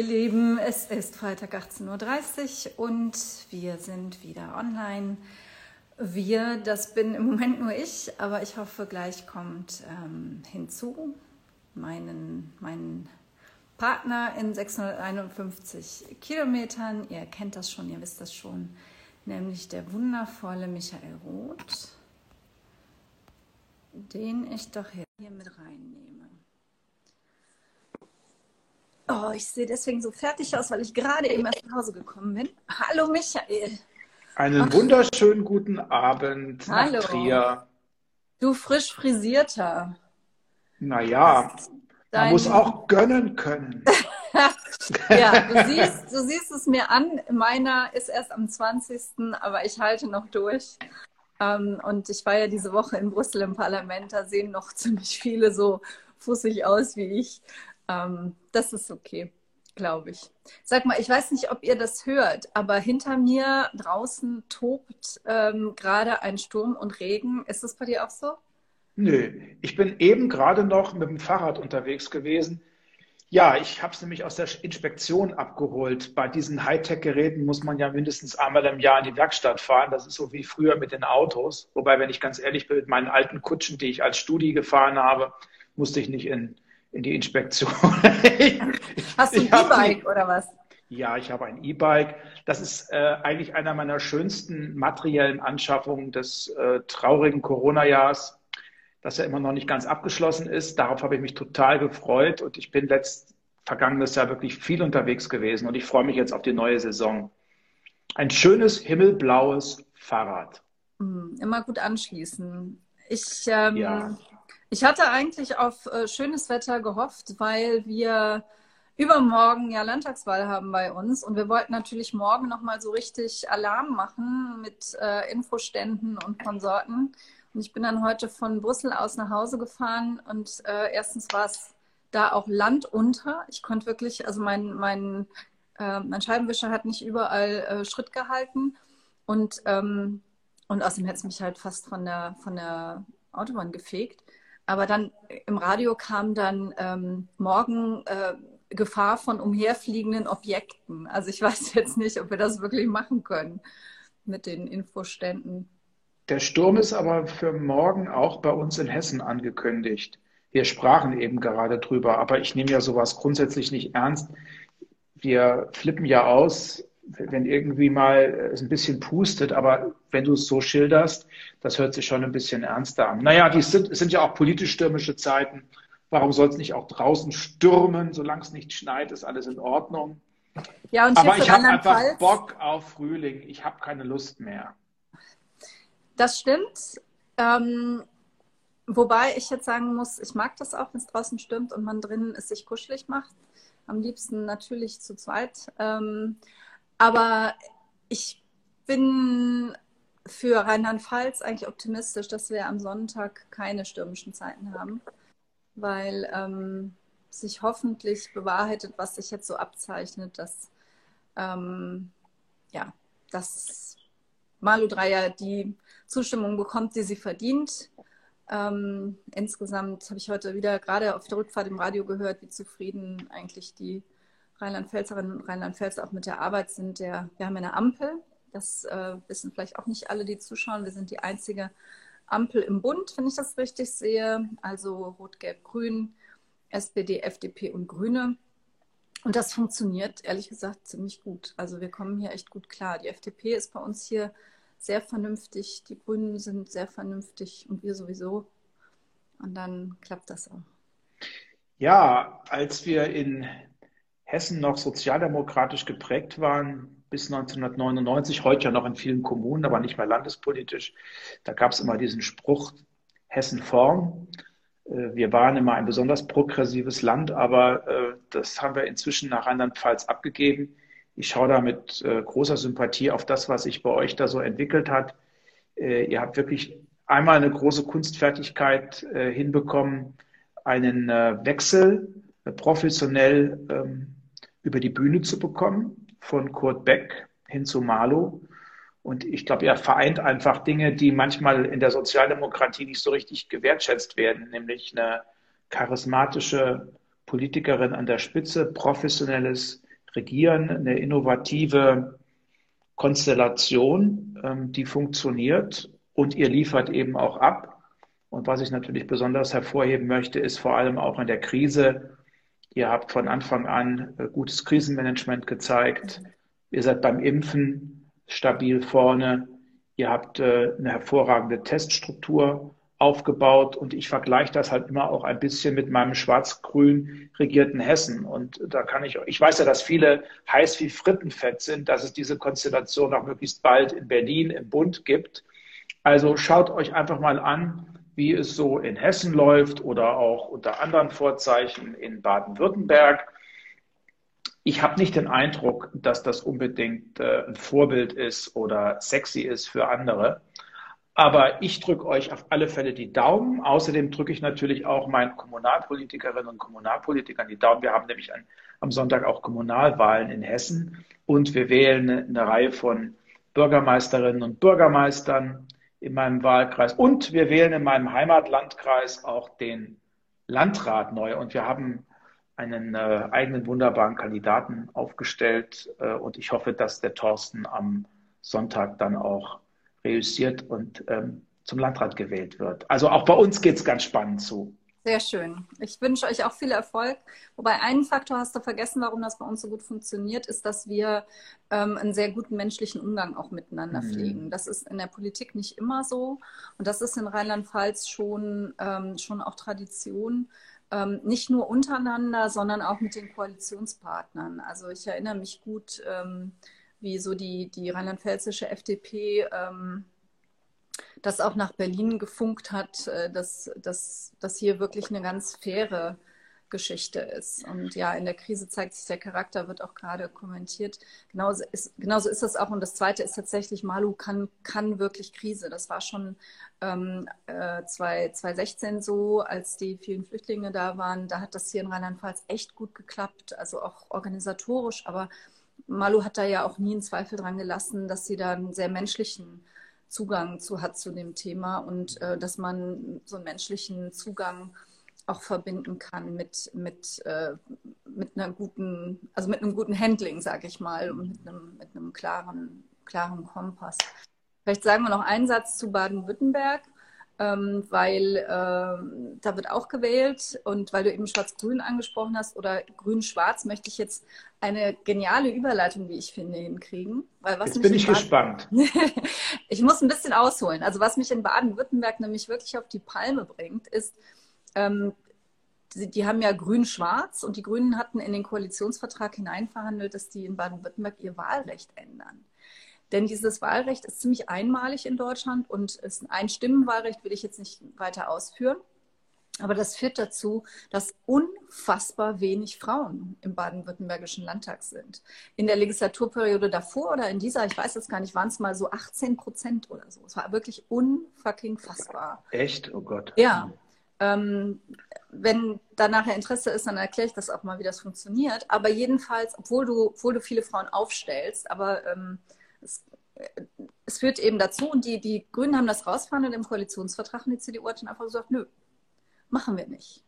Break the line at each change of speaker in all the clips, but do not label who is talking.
Ihr Lieben, es ist Freitag 18.30 Uhr und wir sind wieder online. Wir, das bin im Moment nur ich, aber ich hoffe, gleich kommt ähm, hinzu meinen, meinen Partner in 651 Kilometern. Ihr kennt das schon, ihr wisst das schon, nämlich der wundervolle Michael Roth, den ich doch hier mit reinnehme. Oh, ich sehe deswegen so fertig aus, weil ich gerade eben erst nach Hause gekommen bin. Hallo Michael.
Einen wunderschönen guten Abend
Hallo. nach Trier. Du frisch frisierter.
Naja, Dein... man muss auch gönnen können.
ja, du siehst, du siehst es mir an. Meiner ist erst am 20., aber ich halte noch durch. Ähm, und ich war ja diese Woche in Brüssel im Parlament, da sehen noch ziemlich viele so fußig aus wie ich. Ähm, das ist okay, glaube ich. Sag mal, ich weiß nicht, ob ihr das hört, aber hinter mir draußen tobt ähm, gerade ein Sturm und Regen. Ist das bei dir auch so?
Nö, ich bin eben gerade noch mit dem Fahrrad unterwegs gewesen. Ja, ich habe es nämlich aus der Inspektion abgeholt. Bei diesen Hightech-Geräten muss man ja mindestens einmal im Jahr in die Werkstatt fahren. Das ist so wie früher mit den Autos. Wobei, wenn ich ganz ehrlich bin, mit meinen alten Kutschen, die ich als Studi gefahren habe, musste ich nicht in in die Inspektion.
Hast du ein E-Bike oder was?
Ja, ich habe ein E-Bike. Das ist äh, eigentlich einer meiner schönsten materiellen Anschaffungen des äh, traurigen Corona-Jahres, das ja immer noch nicht ganz abgeschlossen ist. Darauf habe ich mich total gefreut und ich bin letzt vergangenes Jahr wirklich viel unterwegs gewesen und ich freue mich jetzt auf die neue Saison. Ein schönes himmelblaues Fahrrad.
Hm, immer gut anschließen. Ich ähm, ja. Ich hatte eigentlich auf äh, schönes Wetter gehofft, weil wir übermorgen ja Landtagswahl haben bei uns und wir wollten natürlich morgen nochmal so richtig Alarm machen mit äh, Infoständen und Konsorten. Und ich bin dann heute von Brüssel aus nach Hause gefahren und äh, erstens war es da auch Land unter. Ich konnte wirklich, also mein, mein, äh, mein Scheibenwischer hat nicht überall äh, Schritt gehalten und, ähm, und außerdem hätte es mich halt fast von der, von der Autobahn gefegt. Aber dann im Radio kam dann ähm, morgen äh, Gefahr von umherfliegenden Objekten. Also ich weiß jetzt nicht, ob wir das wirklich machen können mit den Infoständen.
Der Sturm ist aber für morgen auch bei uns in Hessen angekündigt. Wir sprachen eben gerade drüber, aber ich nehme ja sowas grundsätzlich nicht ernst. Wir flippen ja aus, wenn irgendwie mal es ein bisschen pustet, aber wenn du es so schilderst, das hört sich schon ein bisschen ernster an. Naja, die sind, es sind ja auch politisch stürmische Zeiten. Warum soll es nicht auch draußen stürmen? Solange es nicht schneit, ist alles in Ordnung. Ja, und Aber ich habe einfach Bock auf Frühling. Ich habe keine Lust mehr.
Das stimmt. Ähm, wobei ich jetzt sagen muss, ich mag das auch, wenn es draußen stürmt und man drinnen es sich kuschelig macht. Am liebsten natürlich zu zweit. Ähm, aber ich bin für Rheinland-Pfalz eigentlich optimistisch, dass wir am Sonntag keine stürmischen Zeiten haben, weil ähm, sich hoffentlich bewahrheitet, was sich jetzt so abzeichnet, dass, ähm, ja, dass Malu Dreier die Zustimmung bekommt, die sie verdient. Ähm, insgesamt habe ich heute wieder gerade auf der Rückfahrt im Radio gehört, wie zufrieden eigentlich die Rheinland-Pfälzerinnen und Rheinland-Pfälzer auch mit der Arbeit sind. Der, wir haben eine Ampel, das äh, wissen vielleicht auch nicht alle, die zuschauen. Wir sind die einzige Ampel im Bund, wenn ich das richtig sehe. Also Rot, Gelb, Grün, SPD, FDP und Grüne. Und das funktioniert, ehrlich gesagt, ziemlich gut. Also wir kommen hier echt gut klar. Die FDP ist bei uns hier sehr vernünftig, die Grünen sind sehr vernünftig und wir sowieso. Und dann klappt das auch.
Ja, als wir in Hessen noch sozialdemokratisch geprägt waren bis 1999, heute ja noch in vielen Kommunen, aber nicht mehr landespolitisch. Da gab es immer diesen Spruch, Hessen vorn. Äh, wir waren immer ein besonders progressives Land, aber äh, das haben wir inzwischen nach Rheinland-Pfalz abgegeben. Ich schaue da mit äh, großer Sympathie auf das, was sich bei euch da so entwickelt hat. Ihr habt wirklich einmal eine große Kunstfertigkeit hinbekommen, einen Wechsel professionell ähm, über die Bühne zu bekommen, von Kurt Beck hin zu Malo. Und ich glaube, er vereint einfach Dinge, die manchmal in der Sozialdemokratie nicht so richtig gewertschätzt werden, nämlich eine charismatische Politikerin an der Spitze, professionelles regieren, eine innovative Konstellation, ähm, die funktioniert und ihr liefert eben auch ab. Und was ich natürlich besonders hervorheben möchte, ist vor allem auch in der Krise, ihr habt von Anfang an äh, gutes Krisenmanagement gezeigt. Ihr seid beim Impfen stabil vorne. Ihr habt äh, eine hervorragende Teststruktur aufgebaut und ich vergleiche das halt immer auch ein bisschen mit meinem schwarz-grün regierten Hessen. Und da kann ich, ich weiß ja, dass viele heiß wie Frittenfett sind, dass es diese Konstellation auch möglichst bald in Berlin im Bund gibt. Also schaut euch einfach mal an, wie es so in Hessen läuft oder auch unter anderen Vorzeichen in Baden-Württemberg. Ich habe nicht den Eindruck, dass das unbedingt äh, ein Vorbild ist oder sexy ist für andere. Aber ich drücke euch auf alle Fälle die Daumen. Außerdem drücke ich natürlich auch meinen Kommunalpolitikerinnen und Kommunalpolitikern die Daumen. Wir haben nämlich an, am Sonntag auch Kommunalwahlen in Hessen und wir wählen eine, eine Reihe von Bürgermeisterinnen und Bürgermeistern in meinem Wahlkreis und wir wählen in meinem Heimatlandkreis auch den Landrat neu und wir haben einen äh, eigenen wunderbaren Kandidaten aufgestellt äh, und ich hoffe, dass der Thorsten am Sonntag dann auch reüssiert und ähm, zum Landrat gewählt wird. Also auch bei uns geht es ganz spannend zu.
Sehr schön. Ich wünsche euch auch viel Erfolg. Wobei einen Faktor hast du vergessen, warum das bei uns so gut funktioniert, ist, dass wir ähm, einen sehr guten menschlichen Umgang auch miteinander mhm. pflegen. Das ist in der Politik nicht immer so. Und das ist in Rheinland-Pfalz schon, ähm, schon auch Tradition. Ähm, nicht nur untereinander, sondern auch mit den Koalitionspartnern. Also ich erinnere mich gut, ähm, wie so die, die rheinland-pfälzische FDP ähm, das auch nach Berlin gefunkt hat, äh, dass, dass, dass hier wirklich eine ganz faire Geschichte ist. Und ja, in der Krise zeigt sich der Charakter, wird auch gerade kommentiert. Genauso ist, genauso ist das auch. Und das Zweite ist tatsächlich, Malu kann, kann wirklich Krise. Das war schon ähm, äh, 2016 so, als die vielen Flüchtlinge da waren. Da hat das hier in Rheinland-Pfalz echt gut geklappt, also auch organisatorisch. Aber Malu hat da ja auch nie einen Zweifel dran gelassen, dass sie da einen sehr menschlichen Zugang zu hat zu dem Thema und äh, dass man so einen menschlichen Zugang auch verbinden kann mit, mit, äh, mit einer guten, also mit einem guten Handling, sage ich mal, und mit einem, mit einem klaren, klaren Kompass. Vielleicht sagen wir noch einen Satz zu Baden-Württemberg ähm, weil ähm, da wird auch gewählt und weil du eben Schwarz-Grün angesprochen hast oder Grün-Schwarz, möchte ich jetzt eine geniale Überleitung, wie ich finde, hinkriegen.
Weil was jetzt bin ich Baden gespannt.
ich muss ein bisschen ausholen. Also was mich in Baden-Württemberg nämlich wirklich auf die Palme bringt, ist, ähm, die, die, haben ja Grün-Schwarz und die Grünen hatten in den Koalitionsvertrag hineinverhandelt, dass die in Baden-Württemberg ihr Wahlrecht ändern. Denn dieses Wahlrecht ist ziemlich einmalig in Deutschland und ist ein Stimmenwahlrecht, will ich jetzt nicht weiter ausführen. Aber das führt dazu, dass unfassbar wenig Frauen im baden-württembergischen Landtag sind. In der Legislaturperiode davor oder in dieser, ich weiß jetzt gar nicht, waren es mal so 18 Prozent oder so. Es war wirklich unfucking fassbar.
Echt? Oh Gott.
Ja. Ähm, wenn da nachher Interesse ist, dann erkläre ich das auch mal, wie das funktioniert. Aber jedenfalls, obwohl du, obwohl du viele Frauen aufstellst, aber ähm, es, es führt eben dazu, und die, die Grünen haben das rausverhandelt im Koalitionsvertrag und die CDU hat dann einfach gesagt, nö, machen wir nicht.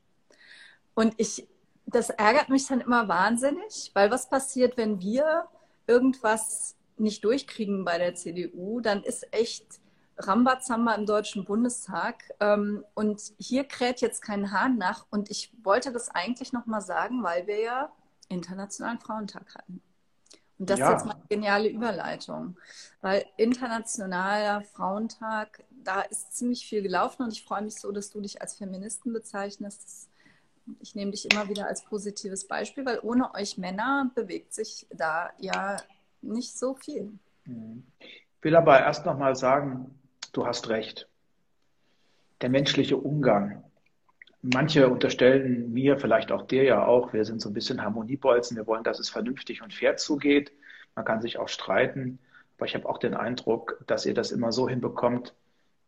Und ich, das ärgert mich dann immer wahnsinnig, weil was passiert, wenn wir irgendwas nicht durchkriegen bei der CDU, dann ist echt Rambazamba im Deutschen Bundestag. Ähm, und hier kräht jetzt kein Hahn nach. Und ich wollte das eigentlich nochmal sagen, weil wir ja Internationalen Frauentag hatten. Und das ja. ist jetzt mal eine geniale Überleitung, weil Internationaler Frauentag, da ist ziemlich viel gelaufen und ich freue mich so, dass du dich als Feministen bezeichnest. Ich nehme dich immer wieder als positives Beispiel, weil ohne euch Männer bewegt sich da ja nicht so viel.
Ich will aber erst noch mal sagen, du hast recht. Der menschliche Umgang. Manche unterstellen mir, vielleicht auch dir ja auch, wir sind so ein bisschen Harmoniebolzen, wir wollen, dass es vernünftig und fair zugeht. Man kann sich auch streiten, aber ich habe auch den Eindruck, dass ihr das immer so hinbekommt,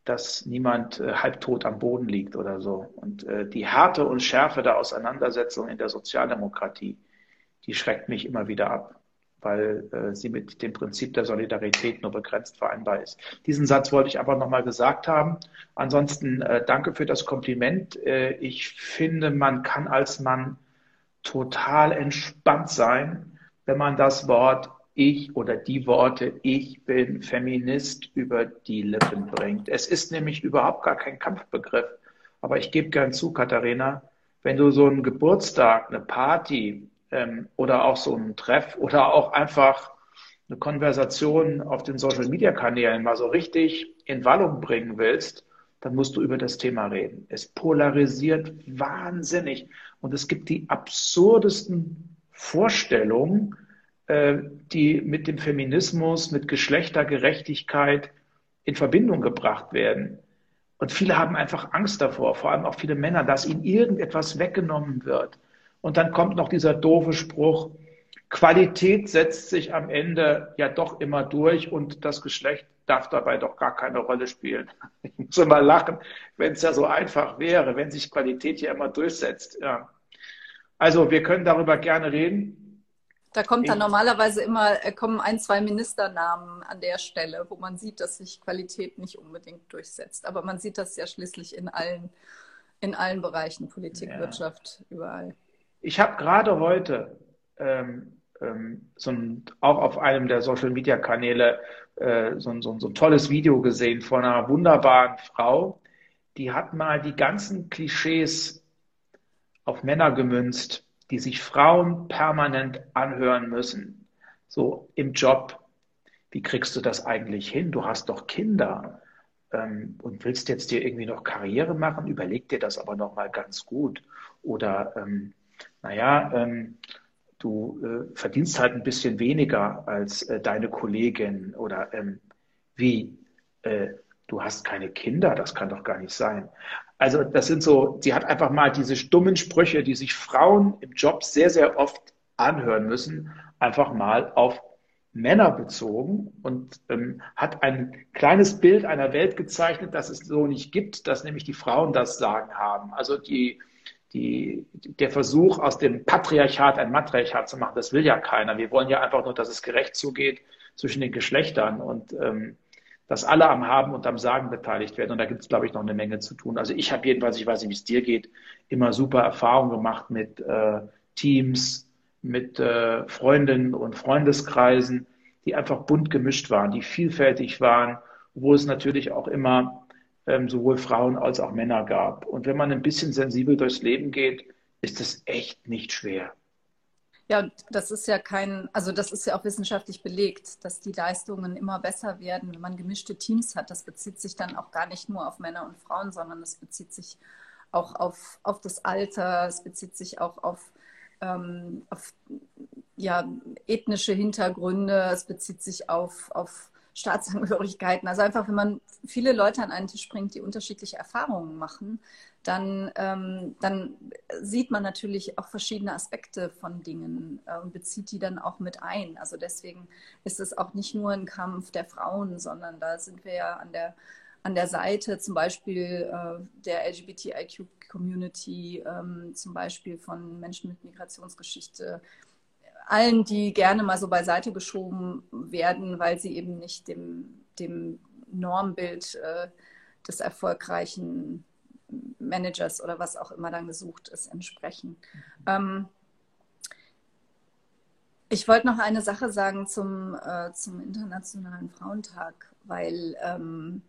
dass niemand äh, halbtot am Boden liegt oder so. Und äh, die Härte und Schärfe der Auseinandersetzung in der Sozialdemokratie, die schreckt mich immer wieder ab weil äh, sie mit dem Prinzip der Solidarität nur begrenzt vereinbar ist. Diesen Satz wollte ich aber nochmal gesagt haben. Ansonsten äh, danke für das Kompliment. Äh, ich finde, man kann als Mann total entspannt sein, wenn man das Wort ich oder die Worte ich bin Feminist über die Lippen bringt. Es ist nämlich überhaupt gar kein Kampfbegriff. Aber ich gebe gern zu, Katharina, wenn du so einen Geburtstag, eine Party ähm, oder auch so einen Treff oder auch einfach eine Konversation auf den Social-Media-Kanälen mal so richtig in Wallung bringen willst, dann musst du über das Thema reden. Es polarisiert wahnsinnig und es gibt die absurdesten Vorstellungen, äh, die mit dem Feminismus, mit Geschlechtergerechtigkeit in Verbindung gebracht werden. Und viele haben einfach Angst davor, vor allem auch viele Männer, dass ihnen irgendetwas weggenommen wird. Und dann kommt noch dieser doofe Spruch, Qualität setzt sich am Ende ja doch immer durch und das Geschlecht darf dabei doch gar keine Rolle spielen. Ich muss immer lachen, wenn es ja so einfach wäre, wenn sich Qualität hier immer durchsetzt. Ja. Also wir können darüber gerne reden.
Da kommt dann normalerweise immer, äh, kommen ein, zwei Ministernamen an der Stelle, wo man sieht, dass sich Qualität nicht unbedingt durchsetzt. Aber man sieht das ja schließlich in allen, in allen Bereichen, Politik, ja. Wirtschaft, überall.
Ich habe gerade heute ähm, ähm, so ein, auch auf einem der Social Media Kanäle äh, so, so, so ein tolles Video gesehen von einer wunderbaren Frau, die hat mal die ganzen Klischees auf Männer gemünzt, die sich Frauen permanent anhören müssen. So im Job. Wie kriegst du das eigentlich hin? Du hast doch Kinder ähm, und willst jetzt dir irgendwie noch Karriere machen. Überleg dir das aber noch mal ganz gut. Oder ähm, naja, ähm, du äh, verdienst halt ein bisschen weniger als äh, deine Kollegin oder ähm, wie, äh, du hast keine Kinder, das kann doch gar nicht sein. Also das sind so, sie hat einfach mal diese stummen Sprüche, die sich Frauen im Job sehr, sehr oft anhören müssen, einfach mal auf Männer bezogen und ähm, hat ein kleines Bild einer Welt gezeichnet, das es so nicht gibt, dass nämlich die Frauen das Sagen haben. Also die die, der Versuch, aus dem Patriarchat ein Matriarchat zu machen, das will ja keiner. Wir wollen ja einfach nur, dass es gerecht zugeht zwischen den Geschlechtern und ähm, dass alle am Haben und am Sagen beteiligt werden. Und da gibt es, glaube ich, noch eine Menge zu tun. Also ich habe jedenfalls, ich weiß nicht, wie es dir geht, immer super Erfahrungen gemacht mit äh, Teams, mit äh, Freundinnen und Freundeskreisen, die einfach bunt gemischt waren, die vielfältig waren, wo es natürlich auch immer ähm, sowohl Frauen als auch Männer gab. Und wenn man ein bisschen sensibel durchs Leben geht, ist das echt nicht schwer.
Ja, das ist ja kein, also das ist ja auch wissenschaftlich belegt, dass die Leistungen immer besser werden, wenn man gemischte Teams hat. Das bezieht sich dann auch gar nicht nur auf Männer und Frauen, sondern es bezieht sich auch auf, auf das Alter, es bezieht sich auch auf, ähm, auf ja, ethnische Hintergründe, es bezieht sich auf, auf Staatsangehörigkeiten. Also einfach, wenn man viele Leute an einen Tisch bringt, die unterschiedliche Erfahrungen machen, dann, ähm, dann sieht man natürlich auch verschiedene Aspekte von Dingen äh, und bezieht die dann auch mit ein. Also deswegen ist es auch nicht nur ein Kampf der Frauen, sondern da sind wir ja an der, an der Seite zum Beispiel äh, der LGBTIQ-Community, ähm, zum Beispiel von Menschen mit Migrationsgeschichte, allen, die gerne mal so beiseite geschoben werden, weil sie eben nicht dem, dem Normbild äh, des erfolgreichen Managers oder was auch immer dann gesucht ist, entsprechen. Ähm, ich wollte noch eine Sache sagen zum, äh, zum Internationalen Frauentag, weil ähm,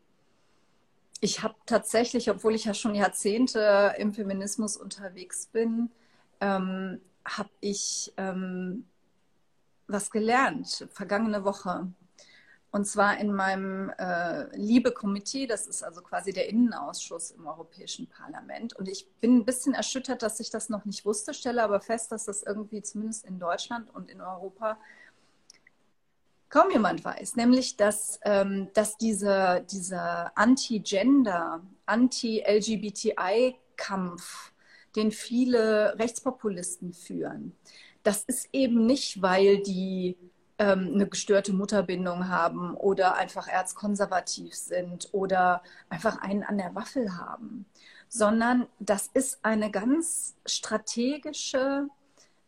ich habe tatsächlich, obwohl ich ja schon Jahrzehnte im Feminismus unterwegs bin, ähm, habe ich ähm, was gelernt, vergangene Woche. Und zwar in meinem äh, Liebe-Komitee, das ist also quasi der Innenausschuss im Europäischen Parlament. Und ich bin ein bisschen erschüttert, dass ich das noch nicht wusste, stelle aber fest, dass das irgendwie zumindest in Deutschland und in Europa kaum jemand weiß. Nämlich, dass, ähm, dass dieser, dieser Anti-Gender, Anti-LGBTI-Kampf, den viele Rechtspopulisten führen, das ist eben nicht, weil die ähm, eine gestörte Mutterbindung haben oder einfach erzkonservativ sind oder einfach einen an der Waffel haben, sondern das ist eine ganz strategische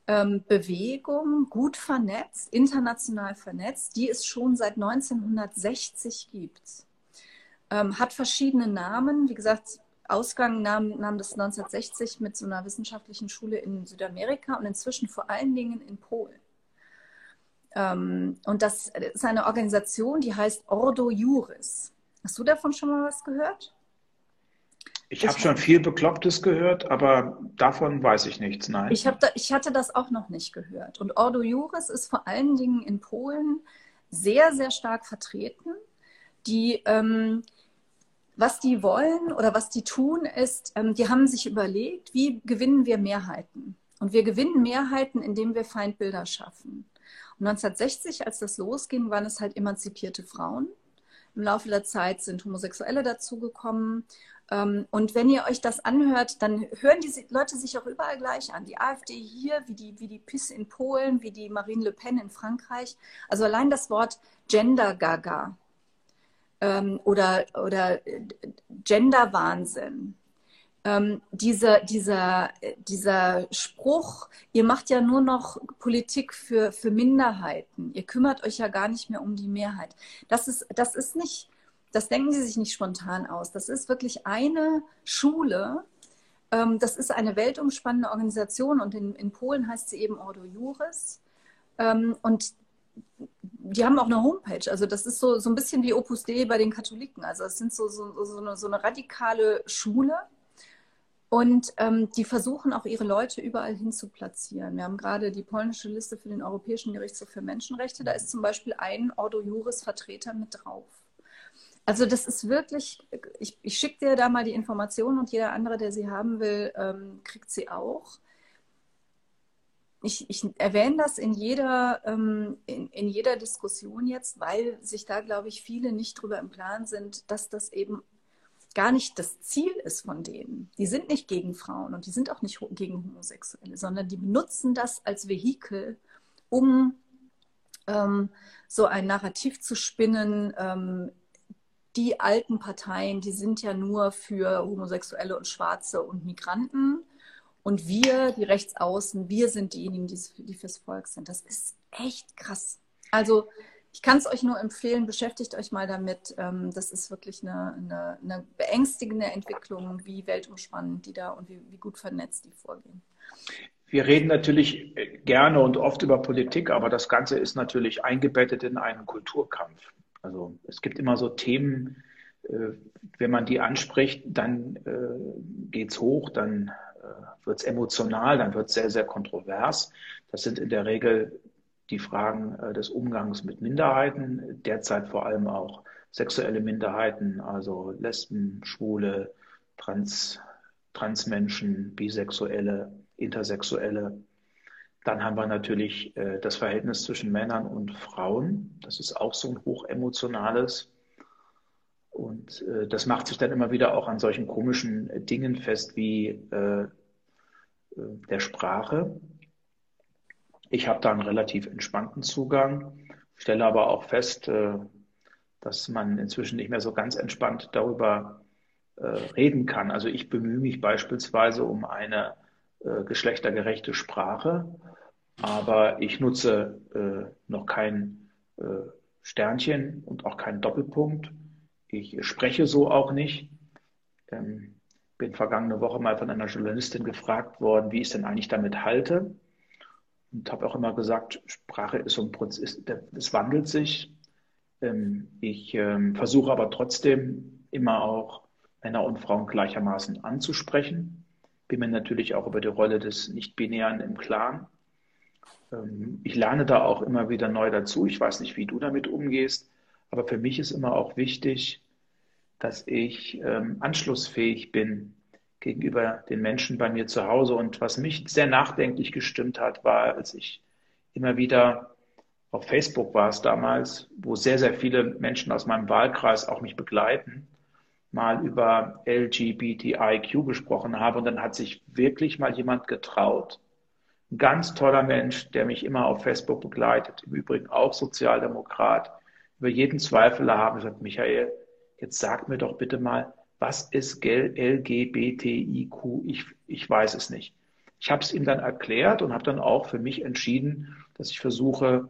ähm, Bewegung, gut vernetzt, international vernetzt, die es schon seit 1960 gibt. Ähm, hat verschiedene Namen. Wie gesagt, Ausgang nahm, nahm das 1960 mit so einer wissenschaftlichen Schule in Südamerika und inzwischen vor allen Dingen in Polen. Ähm, und das ist eine Organisation, die heißt Ordo Juris. Hast du davon schon mal was gehört?
Ich habe schon viel Beklopptes gehört, aber davon weiß ich nichts, nein.
Ich, da, ich hatte das auch noch nicht gehört. Und Ordo Juris ist vor allen Dingen in Polen sehr, sehr stark vertreten. Die, ähm, was die wollen oder was die tun, ist, ähm, die haben sich überlegt, wie gewinnen wir Mehrheiten? Und wir gewinnen Mehrheiten, indem wir Feindbilder schaffen. Und 1960, als das losging, waren es halt emanzipierte Frauen. Im Laufe der Zeit sind Homosexuelle dazugekommen. Ähm, und wenn ihr euch das anhört, dann hören die Leute sich auch überall gleich an. Die AfD hier, wie die, wie die PIS in Polen, wie die Marine Le Pen in Frankreich. Also allein das Wort Gender Gaga ähm, oder, oder äh, Gender-Wahnsinn. Ähm, dieser, dieser, dieser Spruch, ihr macht ja nur noch Politik für, für Minderheiten, ihr kümmert euch ja gar nicht mehr um die Mehrheit. Das ist, das ist nicht, das denken Sie sich nicht spontan aus. Das ist wirklich eine Schule, ähm, das ist eine weltumspannende Organisation und in, in Polen heißt sie eben Ordo Juris. Ähm, und die haben auch eine Homepage. Also das ist so, so ein bisschen wie Opus Dei bei den Katholiken. Also es sind so, so, so, eine, so eine radikale Schule. Und ähm, die versuchen auch ihre Leute überall hin zu platzieren. Wir haben gerade die polnische Liste für den Europäischen Gerichtshof für Menschenrechte. Da ist zum Beispiel ein Ordo Juris Vertreter mit drauf. Also das ist wirklich, ich, ich schicke dir da mal die Informationen und jeder andere, der sie haben will, ähm, kriegt sie auch ich, ich erwähne das in jeder, ähm, in, in jeder Diskussion jetzt, weil sich da, glaube ich, viele nicht drüber im Plan sind, dass das eben gar nicht das Ziel ist von denen. Die sind nicht gegen Frauen und die sind auch nicht gegen Homosexuelle, sondern die benutzen das als Vehikel, um ähm, so ein Narrativ zu spinnen. Ähm, die alten Parteien, die sind ja nur für Homosexuelle und Schwarze und Migranten. Und wir, die Rechtsaußen, wir sind diejenigen, die, die fürs Volk sind. Das ist echt krass. Also ich kann es euch nur empfehlen, beschäftigt euch mal damit. Ähm, das ist wirklich eine, eine, eine beängstigende Entwicklung, wie weltumspannend die da und wie, wie gut vernetzt die vorgehen.
Wir reden natürlich gerne und oft über Politik, aber das Ganze ist natürlich eingebettet in einen Kulturkampf. Also es gibt immer so Themen, äh, wenn man die anspricht, dann äh, geht es hoch, dann äh, wird es emotional, dann wird es sehr, sehr kontrovers. Das sind in der Regel die Fragen äh, des Umgangs mit Minderheiten, derzeit vor allem auch sexuelle Minderheiten, also Lesben, Schwule, Trans, Transmenschen, Bisexuelle, Intersexuelle. Dann haben wir natürlich äh, das Verhältnis zwischen Männern und Frauen. Das ist auch so ein hochemotionales. Und äh, das macht sich dann immer wieder auch an solchen komischen Dingen fest wie äh, äh, der Sprache. Ich habe da einen relativ entspannten Zugang, stelle aber auch fest, äh, dass man inzwischen nicht mehr so ganz entspannt darüber äh, reden kann. Also ich bemühe mich beispielsweise um eine äh, geschlechtergerechte Sprache, aber ich nutze noch kein Sternchen und auch keinen Doppelpunkt ich spreche so auch nicht. Ähm, bin vergangene Woche mal von einer Journalistin gefragt worden, wie ich es denn eigentlich damit halte. Und habe auch immer gesagt, Sprache ist so ein Prozess, es wandelt sich. Ähm, ich ähm, versuche aber trotzdem immer auch Männer und Frauen gleichermaßen anzusprechen. Bin mir natürlich auch über die Rolle des Nicht-Binären im Klaren. Ähm, ich lerne da auch immer wieder neu dazu. Ich weiß nicht, wie du damit umgehst, aber für mich ist immer auch wichtig, dass ich ähm, anschlussfähig bin gegenüber den Menschen bei mir zu Hause. Und was mich sehr nachdenklich gestimmt hat, war, als ich immer wieder auf Facebook war es damals, wo sehr, sehr viele Menschen aus meinem Wahlkreis auch mich begleiten, mal über LGBTIQ gesprochen habe. Und dann hat sich wirklich mal jemand getraut, ein ganz toller Mensch, der mich immer auf Facebook begleitet, im Übrigen auch Sozialdemokrat, über jeden Zweifel haben, gesagt, Michael, Jetzt sag mir doch bitte mal, was ist LGBTIQ? Ich, ich weiß es nicht. Ich habe es ihm dann erklärt und habe dann auch für mich entschieden, dass ich versuche,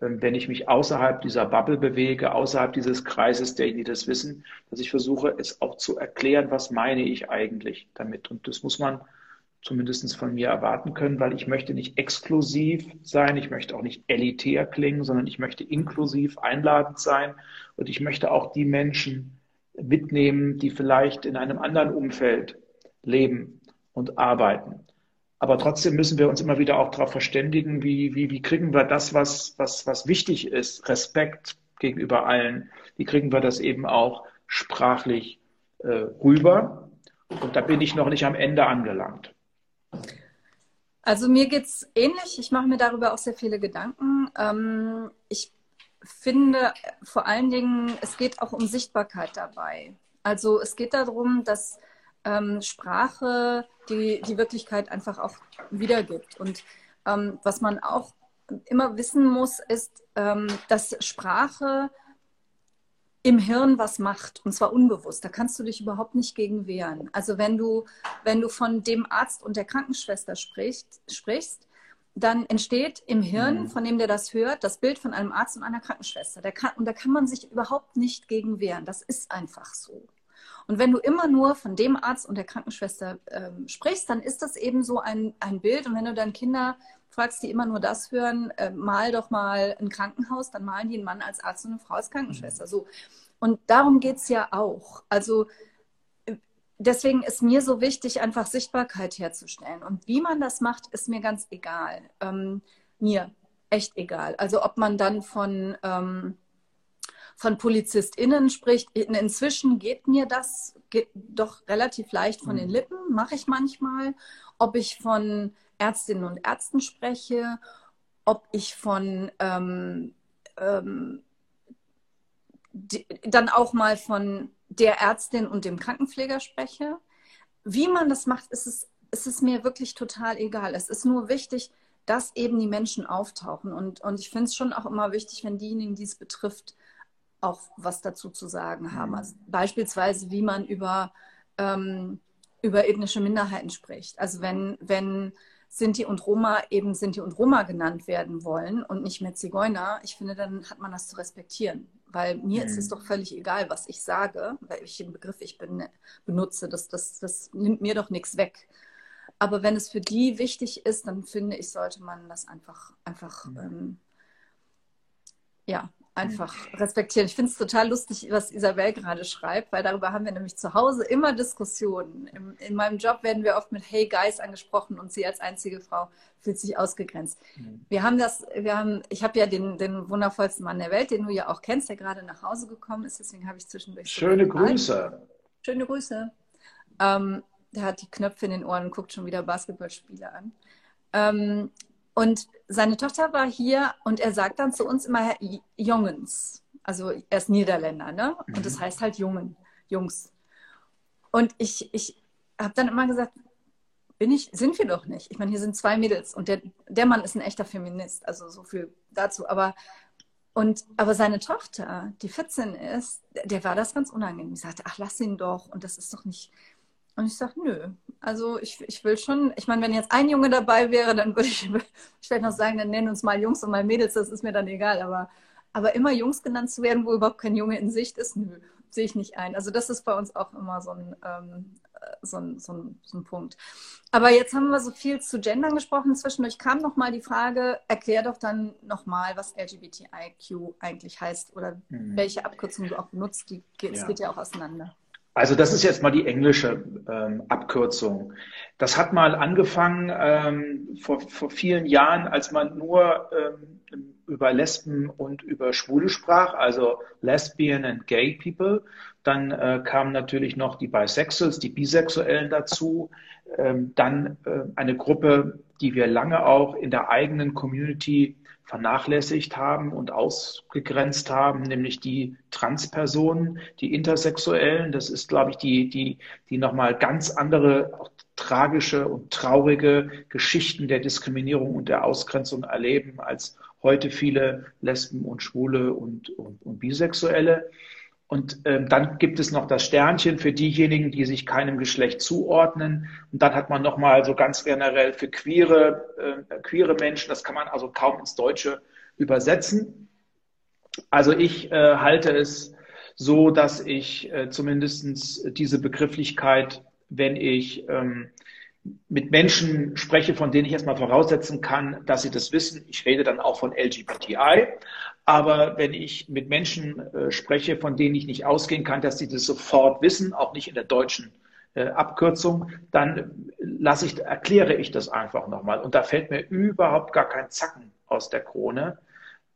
ähm, wenn ich mich außerhalb dieser Bubble bewege, außerhalb dieses Kreises derjenigen, die das wissen, dass ich versuche, es auch zu erklären, was meine ich eigentlich damit. Und das muss man zumindest von mir erwarten können, weil ich möchte nicht exklusiv sein, ich möchte auch nicht elitär klingen, sondern ich möchte inklusiv, einladend sein und ich möchte auch die Menschen mitnehmen, die vielleicht in einem anderen Umfeld leben und arbeiten. Aber trotzdem müssen wir uns immer wieder auch darauf verständigen, wie, wie, wie kriegen wir das, was, was, was wichtig ist, Respekt gegenüber allen, wie kriegen wir das eben auch sprachlich äh, rüber. Und da bin ich noch nicht am Ende angelangt.
Also mir geht es ähnlich. Ich mache mir darüber auch sehr viele Gedanken. Ähm, ich finde vor allen Dingen, es geht auch um Sichtbarkeit dabei. Also es geht darum, dass ähm, Sprache die, die Wirklichkeit einfach auch wiedergibt. Und ähm, was man auch immer wissen muss, ist, ähm, dass Sprache im Hirn was macht und zwar unbewusst. Da kannst du dich überhaupt nicht gegen wehren. Also wenn du, wenn du von dem Arzt und der Krankenschwester sprichst, sprichst dann entsteht im Hirn, mhm. von dem der das hört, das Bild von einem Arzt und einer Krankenschwester. Der kann, und da kann man sich überhaupt nicht gegen wehren. Das ist einfach so. Und wenn du immer nur von dem Arzt und der Krankenschwester ähm, sprichst, dann ist das eben so ein, ein Bild. Und wenn du deine Kinder fragst, die immer nur das hören, äh, mal doch mal ein Krankenhaus, dann malen die einen Mann als Arzt und eine Frau als Krankenschwester. So. Und darum geht es ja auch. Also deswegen ist mir so wichtig, einfach Sichtbarkeit herzustellen. Und wie man das macht, ist mir ganz egal. Ähm, mir echt egal. Also ob man dann von, ähm, von PolizistInnen spricht, inzwischen geht mir das geht doch relativ leicht von den mhm. Lippen, mache ich manchmal. Ob ich von Ärztinnen und Ärzten spreche, ob ich von ähm, ähm, die, dann auch mal von der Ärztin und dem Krankenpfleger spreche. Wie man das macht, ist es, ist es mir wirklich total egal. Es ist nur wichtig, dass eben die Menschen auftauchen. Und, und ich finde es schon auch immer wichtig, wenn diejenigen, die es betrifft, auch was dazu zu sagen haben. Also beispielsweise, wie man über, ähm, über ethnische Minderheiten spricht. Also wenn, wenn Sinti und Roma eben Sinti und Roma genannt werden wollen und nicht mehr Zigeuner, ich finde, dann hat man das zu respektieren. Weil mir mhm. ist es mhm. doch völlig egal, was ich sage, welchen Begriff ich benutze. Das, das, das nimmt mir doch nichts weg. Aber wenn es für die wichtig ist, dann finde ich, sollte man das einfach, einfach mhm. ähm, ja, einfach respektieren. Ich finde es total lustig, was Isabel gerade schreibt, weil darüber haben wir nämlich zu Hause immer Diskussionen. In, in, meinem Job werden wir oft mit Hey Guys angesprochen und sie als einzige Frau fühlt sich ausgegrenzt. Mhm. Wir haben das, wir haben, ich habe ja den, den wundervollsten Mann der Welt, den du ja auch kennst, der gerade nach Hause gekommen ist, deswegen habe ich zwischendurch.
Schöne Grüße.
Schöne Grüße. Ähm, der hat die Knöpfe in den Ohren und guckt schon wieder Basketballspiele an. Ähm, und seine Tochter war hier und er sagt dann zu uns immer Jungens. Also er ist Niederländer, ne? Und das mhm. heißt halt Jungen, Jungs. Und ich, ich habe dann immer gesagt, bin ich, sind wir doch nicht. Ich meine, hier sind zwei Mädels und der, der Mann ist ein echter Feminist, also so viel dazu. Aber, und, aber seine Tochter, die 14 ist, der war das ganz unangenehm. Ich sagte, ach, lass ihn doch. Und das ist doch nicht, und ich sage, nö. Also ich, ich will schon, ich meine, wenn jetzt ein Junge dabei wäre, dann würde ich vielleicht noch sagen, dann nennen uns mal Jungs und mal Mädels, das ist mir dann egal. Aber, aber immer Jungs genannt zu werden, wo überhaupt kein Junge in Sicht ist, nö, sehe ich nicht ein. Also das ist bei uns auch immer so ein, ähm, so ein, so ein, so ein Punkt. Aber jetzt haben wir so viel zu Gendern gesprochen. Zwischendurch kam nochmal die Frage, erklär doch dann nochmal, was LGBTIQ eigentlich heißt oder mhm. welche Abkürzung du auch benutzt. Die, es ja. geht ja auch auseinander.
Also das ist jetzt mal die englische ähm, Abkürzung. Das hat mal angefangen ähm, vor, vor vielen Jahren, als man nur ähm, über Lesben und über Schwule sprach, also Lesbian and Gay People. Dann äh, kamen natürlich noch die Bisexuals, die Bisexuellen dazu. Ähm, dann äh, eine Gruppe, die wir lange auch in der eigenen Community vernachlässigt haben und ausgegrenzt haben, nämlich die Transpersonen, die Intersexuellen. Das ist, glaube ich, die, die, die nochmal ganz andere, auch tragische und traurige Geschichten der Diskriminierung und der Ausgrenzung erleben, als heute viele Lesben und Schwule und, und, und Bisexuelle. Und ähm, dann gibt es noch das Sternchen für diejenigen, die sich keinem Geschlecht zuordnen. Und dann hat man nochmal so ganz generell für queere, äh, queere Menschen, das kann man also kaum ins Deutsche übersetzen. Also ich äh, halte es so, dass ich äh, zumindest diese Begrifflichkeit, wenn ich ähm, mit Menschen spreche, von denen ich erstmal voraussetzen kann, dass sie das wissen. Ich rede dann auch von LGBTI. Aber wenn ich mit Menschen äh, spreche, von denen ich nicht ausgehen kann, dass sie das sofort wissen, auch nicht in der deutschen äh, Abkürzung, dann lasse ich, erkläre ich das einfach nochmal. Und da fällt mir überhaupt gar kein Zacken aus der Krone.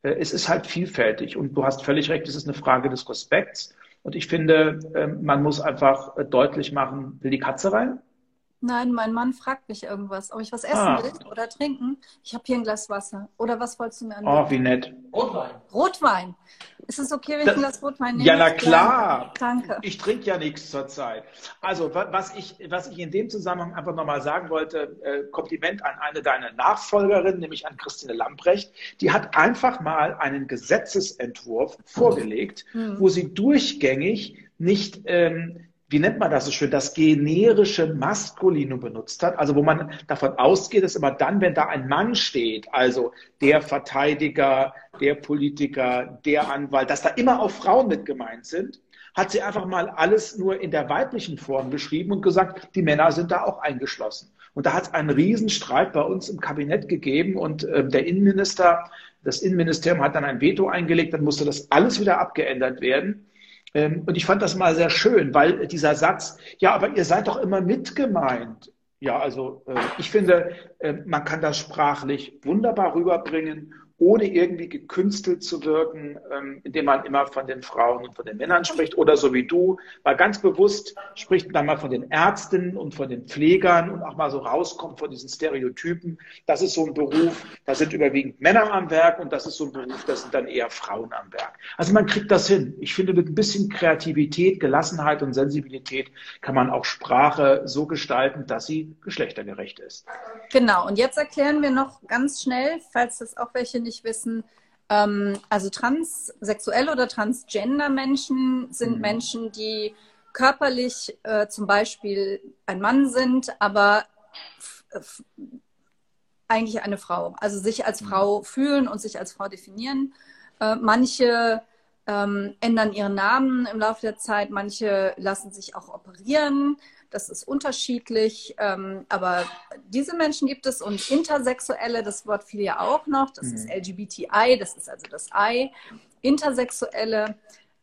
Äh, es ist halt vielfältig und du hast völlig recht, es ist eine Frage des Respekts. Und ich finde, äh, man muss einfach äh, deutlich machen, will die Katze rein?
Nein, mein Mann fragt mich irgendwas, ob ich was essen ah. will oder trinken. Ich habe hier ein Glas Wasser. Oder was wolltest du mir
anbieten? Oh, wie nett.
Rotwein. Rotwein. Ist es okay, wenn ich ein Glas Rotwein nehme?
Ja, na klar.
Danke.
Ich trinke ja nichts zurzeit. Also, was ich, was ich in dem Zusammenhang einfach nochmal sagen wollte, äh, Kompliment an eine deiner Nachfolgerinnen, nämlich an Christine Lamprecht. Die hat einfach mal einen Gesetzesentwurf vorgelegt, mhm. wo sie durchgängig nicht ähm, wie nennt man das so schön, das generische Maskulinum benutzt hat, also wo man davon ausgeht, dass immer dann, wenn da ein Mann steht, also der Verteidiger, der Politiker, der Anwalt, dass da immer auch Frauen mit gemeint sind, hat sie einfach mal alles nur in der weiblichen Form beschrieben und gesagt, die Männer sind da auch eingeschlossen. Und da hat es einen Riesenstreit bei uns im Kabinett gegeben und äh, der Innenminister, das Innenministerium hat dann ein Veto eingelegt, dann musste das alles wieder abgeändert werden. Ähm, und ich fand das mal sehr schön, weil dieser Satz, ja, aber ihr seid doch immer mitgemeint. Ja, also äh, ich finde, äh, man kann das sprachlich wunderbar rüberbringen ohne irgendwie gekünstelt zu wirken, ähm, indem man immer von den Frauen und von den Männern spricht oder so wie du, mal ganz bewusst spricht man mal von den Ärzten und von den Pflegern und auch mal so rauskommt von diesen Stereotypen. Das ist so ein Beruf, da sind überwiegend Männer am Werk und das ist so ein Beruf, da sind dann eher Frauen am Werk. Also man kriegt das hin. Ich finde, mit ein bisschen Kreativität, Gelassenheit und Sensibilität kann man auch Sprache so gestalten, dass sie geschlechtergerecht ist.
Genau. Und jetzt erklären wir noch ganz schnell, falls das auch welche nicht nicht wissen, ähm, also transsexuelle oder transgender Menschen sind mhm. Menschen, die körperlich äh, zum Beispiel ein Mann sind, aber eigentlich eine Frau. Also sich als mhm. Frau fühlen und sich als Frau definieren. Äh, manche ähm, ändern ihren Namen im Laufe der Zeit, manche lassen sich auch operieren. Das ist unterschiedlich, ähm, aber diese Menschen gibt es und Intersexuelle, das Wort fiel ja auch noch, das mhm. ist LGBTI, das ist also das I. Intersexuelle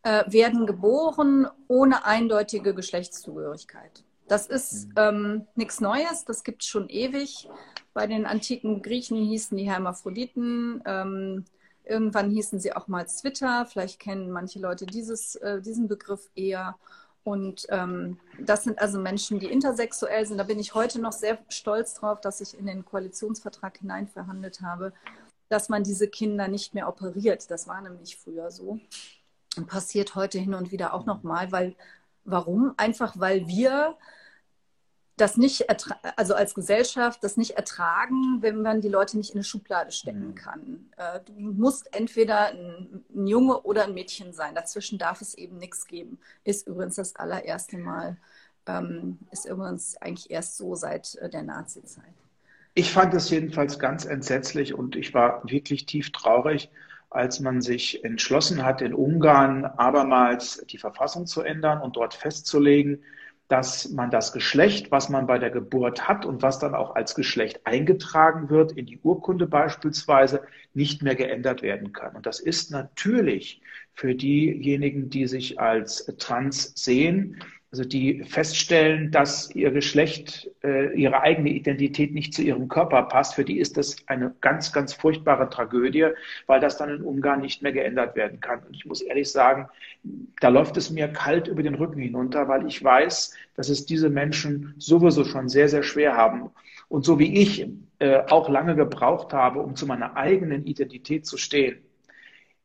äh, werden geboren ohne eindeutige Geschlechtszugehörigkeit. Das ist mhm. ähm, nichts Neues, das gibt es schon ewig. Bei den antiken Griechen hießen die Hermaphroditen. Ähm, irgendwann hießen sie auch mal Zwitter. Vielleicht kennen manche Leute dieses, äh, diesen Begriff eher. Und ähm, das sind also Menschen, die intersexuell sind. Da bin ich heute noch sehr stolz drauf, dass ich in den Koalitionsvertrag hinein verhandelt habe, dass man diese Kinder nicht mehr operiert. Das war nämlich früher so. Und passiert heute hin und wieder auch nochmal, weil, warum? Einfach weil wir das nicht, also als Gesellschaft, das nicht ertragen, wenn man die Leute nicht in eine Schublade stecken mhm. kann. Äh, du musst entweder ein, ein, Junge oder ein Mädchen sein. Dazwischen darf es eben nichts geben. Ist übrigens das allererste Mal, ähm, ist übrigens eigentlich erst so seit äh, der Nazi-Zeit.
Ich fand es jedenfalls ganz entsetzlich und ich war wirklich tief traurig, als man sich entschlossen hat, in Ungarn abermals die Verfassung zu ändern und dort festzulegen, dass man das Geschlecht, was man bei der Geburt hat und was dann auch als Geschlecht eingetragen wird, in die Urkunde beispielsweise, nicht mehr geändert werden kann. Und das ist natürlich für diejenigen, die sich als trans sehen, also die feststellen, dass ihr Geschlecht, äh, ihre eigene Identität nicht zu ihrem Körper passt, für die ist das eine ganz, ganz furchtbare Tragödie, weil das dann in Ungarn nicht mehr geändert werden kann. Und ich muss ehrlich sagen, da läuft es mir kalt über den Rücken hinunter, weil ich weiß, dass es diese Menschen sowieso schon sehr, sehr schwer haben. Und so wie ich äh, auch lange gebraucht habe, um zu meiner eigenen Identität zu stehen,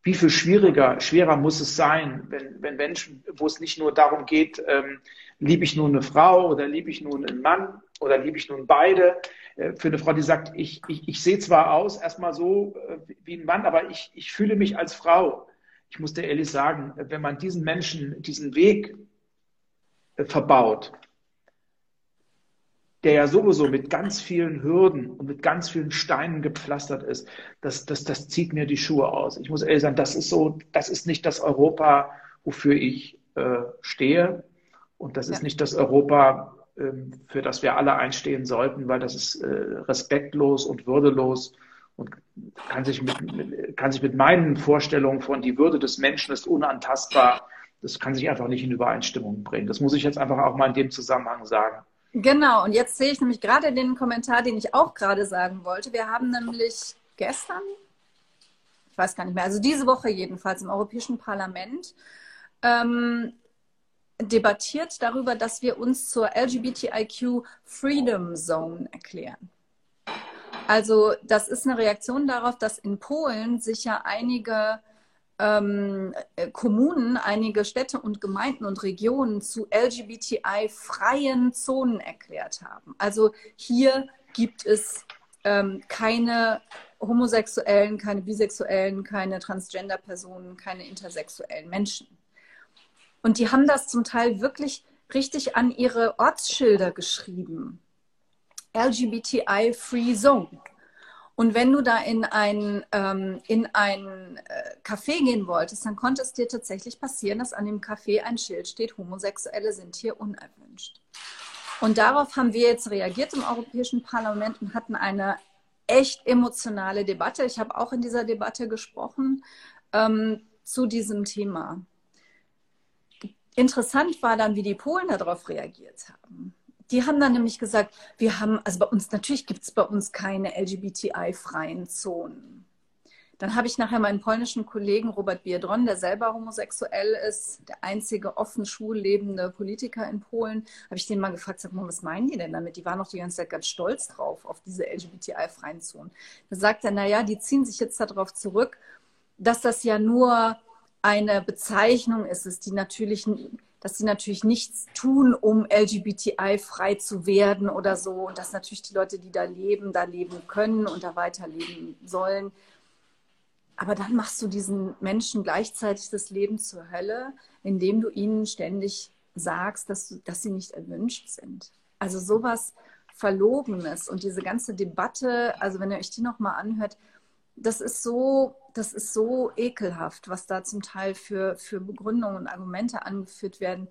wie viel schwieriger, schwerer muss es sein, wenn, wenn Menschen, wo es nicht nur darum geht, ähm, liebe ich nun eine Frau oder liebe ich nun einen Mann oder liebe ich nun beide, äh, für eine Frau, die sagt, ich, ich, ich sehe zwar aus erstmal so äh, wie ein Mann, aber ich, ich fühle mich als Frau. Ich muss dir ehrlich sagen, wenn man diesen Menschen diesen Weg äh, verbaut, der ja sowieso mit ganz vielen Hürden und mit ganz vielen Steinen gepflastert ist, das, das, das zieht mir die Schuhe aus. Ich muss ehrlich sagen, das ist so, das ist nicht das Europa, wofür ich äh, stehe. Und das ja. ist nicht das Europa, ähm, für das wir alle einstehen sollten, weil das ist äh, respektlos und würdelos und kann sich mit, kann sich mit meinen Vorstellungen von die Würde des Menschen ist unantastbar, das kann sich einfach nicht in Übereinstimmung bringen. Das muss ich jetzt einfach auch mal in dem Zusammenhang sagen.
Genau, und jetzt sehe ich nämlich gerade den Kommentar, den ich auch gerade sagen wollte. Wir haben nämlich gestern, ich weiß gar nicht mehr, also diese Woche jedenfalls im Europäischen Parlament ähm, debattiert darüber, dass wir uns zur LGBTIQ Freedom Zone erklären. Also das ist eine Reaktion darauf, dass in Polen sich ja einige ähm, Kommunen, einige Städte und Gemeinden und Regionen zu LGBTI-freien Zonen erklärt haben. Also hier gibt es ähm, keine Homosexuellen, keine Bisexuellen, keine Transgender-Personen, keine intersexuellen Menschen. Und die haben das zum Teil wirklich richtig an ihre Ortsschilder geschrieben. LGBTI Free Zone. Und wenn du da in ein, ähm, in ein äh, Café gehen wolltest, dann konnte es dir tatsächlich passieren, dass an dem Café ein Schild steht, Homosexuelle sind hier unerwünscht. Und darauf haben wir jetzt reagiert im Europäischen Parlament und hatten eine echt emotionale Debatte. Ich habe auch in dieser Debatte gesprochen ähm, zu diesem Thema. Interessant war dann, wie die Polen darauf reagiert haben. Die haben dann nämlich gesagt, wir haben, also bei uns, natürlich gibt es bei uns keine LGBTI-freien Zonen. Dann habe ich nachher meinen polnischen Kollegen Robert Biedron, der selber homosexuell ist, der einzige offen schwul lebende Politiker in Polen, habe ich den mal gefragt, sag mal, was meinen die denn damit? Die waren doch die ganze Zeit ganz stolz drauf, auf diese LGBTI-freien Zonen. Da sagt er, naja, die ziehen sich jetzt darauf zurück, dass das ja nur eine Bezeichnung ist, ist die natürlich dass sie natürlich nichts tun, um LGBTI-frei zu werden oder so. Und dass natürlich die Leute, die da leben, da leben können und da weiterleben sollen. Aber dann machst du diesen Menschen gleichzeitig das Leben zur Hölle, indem du ihnen ständig sagst, dass, du, dass sie nicht erwünscht sind. Also sowas Verlogenes und diese ganze Debatte, also wenn ihr euch die nochmal anhört, das ist so, das ist so ekelhaft, was da zum Teil für, für Begründungen und Argumente angeführt werden,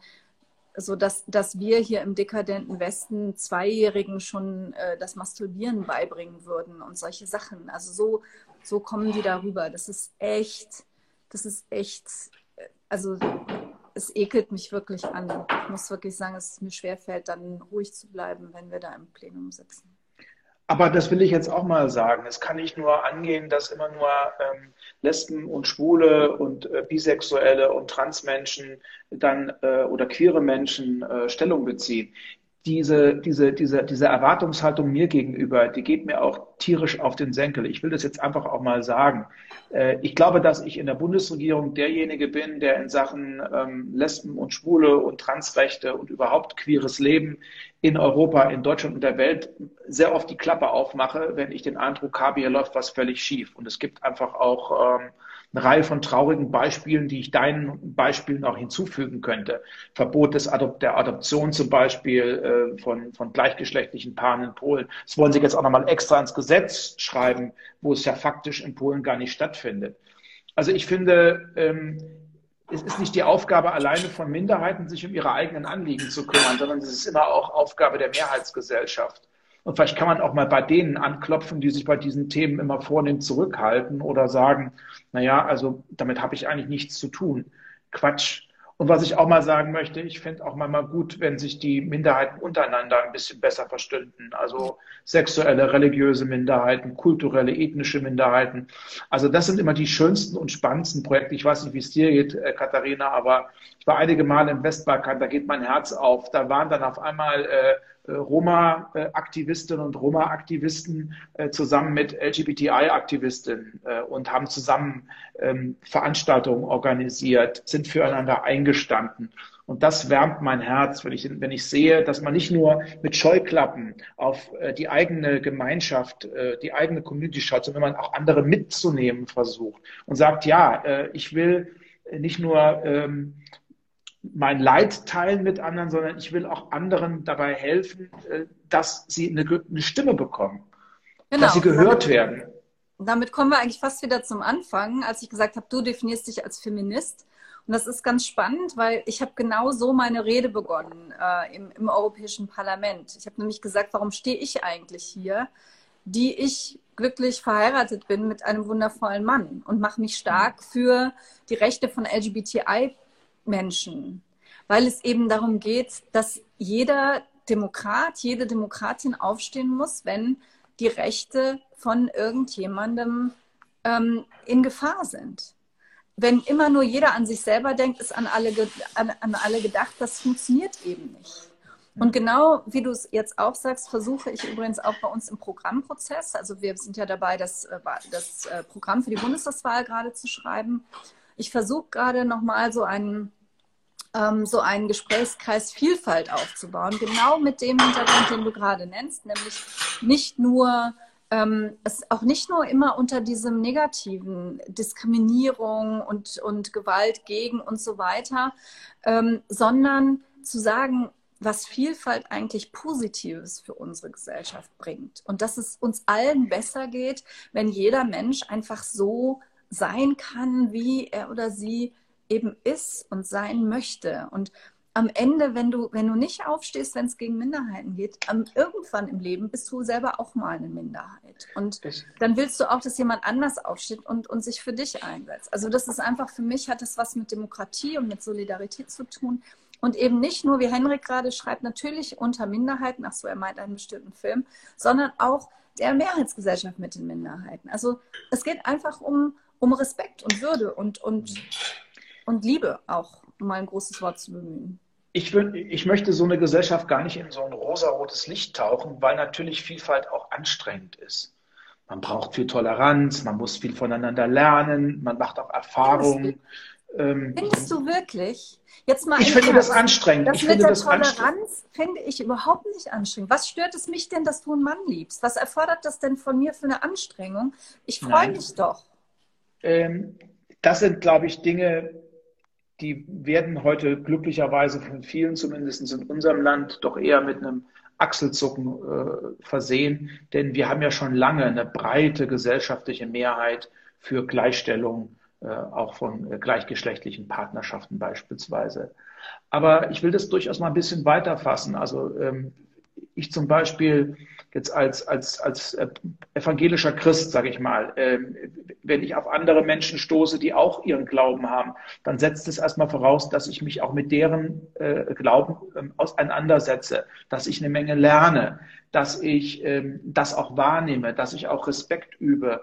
so dass, dass wir hier im dekadenten Westen Zweijährigen schon äh, das Masturbieren beibringen würden und solche Sachen. Also so, so kommen die darüber. Das ist echt, das ist echt, äh, also es ekelt mich wirklich an. Ich muss wirklich sagen, dass es mir schwerfällt, dann ruhig zu bleiben, wenn wir da im Plenum sitzen.
Aber das will ich jetzt auch mal sagen. Es kann nicht nur angehen, dass immer nur ähm, Lesben und Schwule und äh, Bisexuelle und Transmenschen dann äh, oder queere Menschen äh, Stellung beziehen diese, diese, diese, diese Erwartungshaltung mir gegenüber, die geht mir auch tierisch auf den Senkel. Ich will das jetzt einfach auch mal sagen. Äh, ich glaube, dass ich in der Bundesregierung derjenige bin, der in Sachen ähm, Lesben und Schwule und Transrechte und überhaupt queeres Leben in Europa, in Deutschland und der Welt sehr oft die Klappe aufmache, wenn ich den Eindruck habe, hier läuft was völlig schief. Und es gibt einfach auch ähm, eine Reihe von traurigen Beispielen, die ich deinen Beispielen noch hinzufügen könnte. Verbot des Adop der Adoption zum Beispiel äh, von, von gleichgeschlechtlichen Paaren in Polen. Das wollen Sie jetzt auch nochmal extra ins Gesetz schreiben, wo es ja faktisch in Polen gar nicht stattfindet. Also ich finde, ähm, es ist nicht die Aufgabe alleine von Minderheiten, sich um ihre eigenen Anliegen zu kümmern, sondern es ist immer auch Aufgabe der Mehrheitsgesellschaft. Und vielleicht kann man auch mal bei denen anklopfen, die sich bei diesen Themen immer vornehm zurückhalten oder sagen, naja, also damit habe ich eigentlich nichts zu tun. Quatsch. Und was ich auch mal sagen möchte, ich fände auch mal, gut, wenn sich die Minderheiten untereinander ein bisschen besser verstünden. Also sexuelle, religiöse Minderheiten, kulturelle, ethnische Minderheiten. Also das sind immer die schönsten und spannendsten Projekte. Ich weiß nicht, wie es dir geht, äh, Katharina, aber ich war einige Male im Westbalkan, da geht mein Herz auf. Da waren dann auf einmal äh, Roma-Aktivistinnen und Roma-Aktivisten äh, zusammen mit LGBTI-Aktivistinnen äh, und haben zusammen ähm, Veranstaltungen organisiert, sind füreinander eingestanden. Und das wärmt mein Herz, wenn ich, wenn ich sehe, dass man nicht nur mit Scheuklappen auf die eigene Gemeinschaft, die eigene Community schaut, sondern wenn man auch andere mitzunehmen versucht und sagt, ja, ich will nicht nur ähm, mein Leid teilen mit anderen, sondern ich will auch anderen dabei helfen, äh, dass sie eine, eine Stimme bekommen, genau. dass sie gehört werden.
Damit kommen wir eigentlich fast wieder zum Anfang, als ich gesagt habe, du definierst dich als Feminist. Und das ist ganz spannend, weil ich habe genau so meine Rede begonnen äh, im, im Europäischen Parlament. Ich habe nämlich gesagt, warum stehe ich eigentlich hier, die ich glücklich verheiratet bin mit einem wundervollen Mann und mache mich stark für die Rechte von LGBTI-Menschen, weil es eben darum geht, dass jeder Demokrat, jede Demokratin aufstehen muss, wenn die Rechte von irgendjemandem ähm, in Gefahr sind. Wenn immer nur jeder an sich selber denkt, ist an alle, an, an alle gedacht, das funktioniert eben nicht. Und genau wie du es jetzt auch sagst, versuche ich übrigens auch bei uns im Programmprozess, also wir sind ja dabei, das, äh, das äh, Programm für die Bundestagswahl gerade zu schreiben. Ich versuche gerade nochmal so einen, ähm, so einen Gesprächskreis Vielfalt aufzubauen, genau mit dem Hintergrund, den du gerade nennst, nämlich nicht nur ähm, es auch nicht nur immer unter diesem negativen Diskriminierung und, und Gewalt gegen und so weiter, ähm, sondern zu sagen, was Vielfalt eigentlich Positives für unsere Gesellschaft bringt. Und dass es uns allen besser geht, wenn jeder Mensch einfach so sein kann, wie er oder sie eben ist und sein möchte. Und am Ende, wenn du, wenn du nicht aufstehst, wenn es gegen Minderheiten geht, am, irgendwann im Leben bist du selber auch mal eine Minderheit. Und dann willst du auch, dass jemand anders aufsteht und, und sich für dich einsetzt. Also das ist einfach, für mich hat das was mit Demokratie und mit Solidarität zu tun. Und eben nicht nur, wie Henrik gerade schreibt, natürlich unter Minderheiten, ach so, er meint einen bestimmten Film, sondern auch der Mehrheitsgesellschaft mit den Minderheiten. Also es geht einfach um, um Respekt und Würde und, und, und Liebe auch, um mal ein großes Wort zu bemühen.
Ich, will, ich möchte so eine Gesellschaft gar nicht in so ein rosarotes Licht tauchen, weil natürlich Vielfalt auch anstrengend ist. Man braucht viel Toleranz, man muss viel voneinander lernen, man macht auch Erfahrungen.
Ähm, Findest du wirklich?
Jetzt mal ich finde das anstrengend.
Das
ich
mit der Toleranz finde ich überhaupt nicht anstrengend. Was stört es mich denn, dass du einen Mann liebst? Was erfordert das denn von mir für eine Anstrengung? Ich freue mich doch.
Ähm, das sind, glaube ich, Dinge, die werden heute glücklicherweise von vielen, zumindest in unserem Land, doch eher mit einem Achselzucken äh, versehen. Denn wir haben ja schon lange eine breite gesellschaftliche Mehrheit für Gleichstellung äh, auch von äh, gleichgeschlechtlichen Partnerschaften beispielsweise. Aber ich will das durchaus mal ein bisschen weiter fassen. Also ähm, ich zum Beispiel jetzt als, als, als äh, evangelischer Christ, sage ich mal, ähm, wenn ich auf andere Menschen stoße, die auch ihren Glauben haben, dann setzt es erstmal voraus, dass ich mich auch mit deren Glauben ähm, auseinandersetze, dass ich eine Menge lerne, dass ich das auch wahrnehme, dass ich auch Respekt übe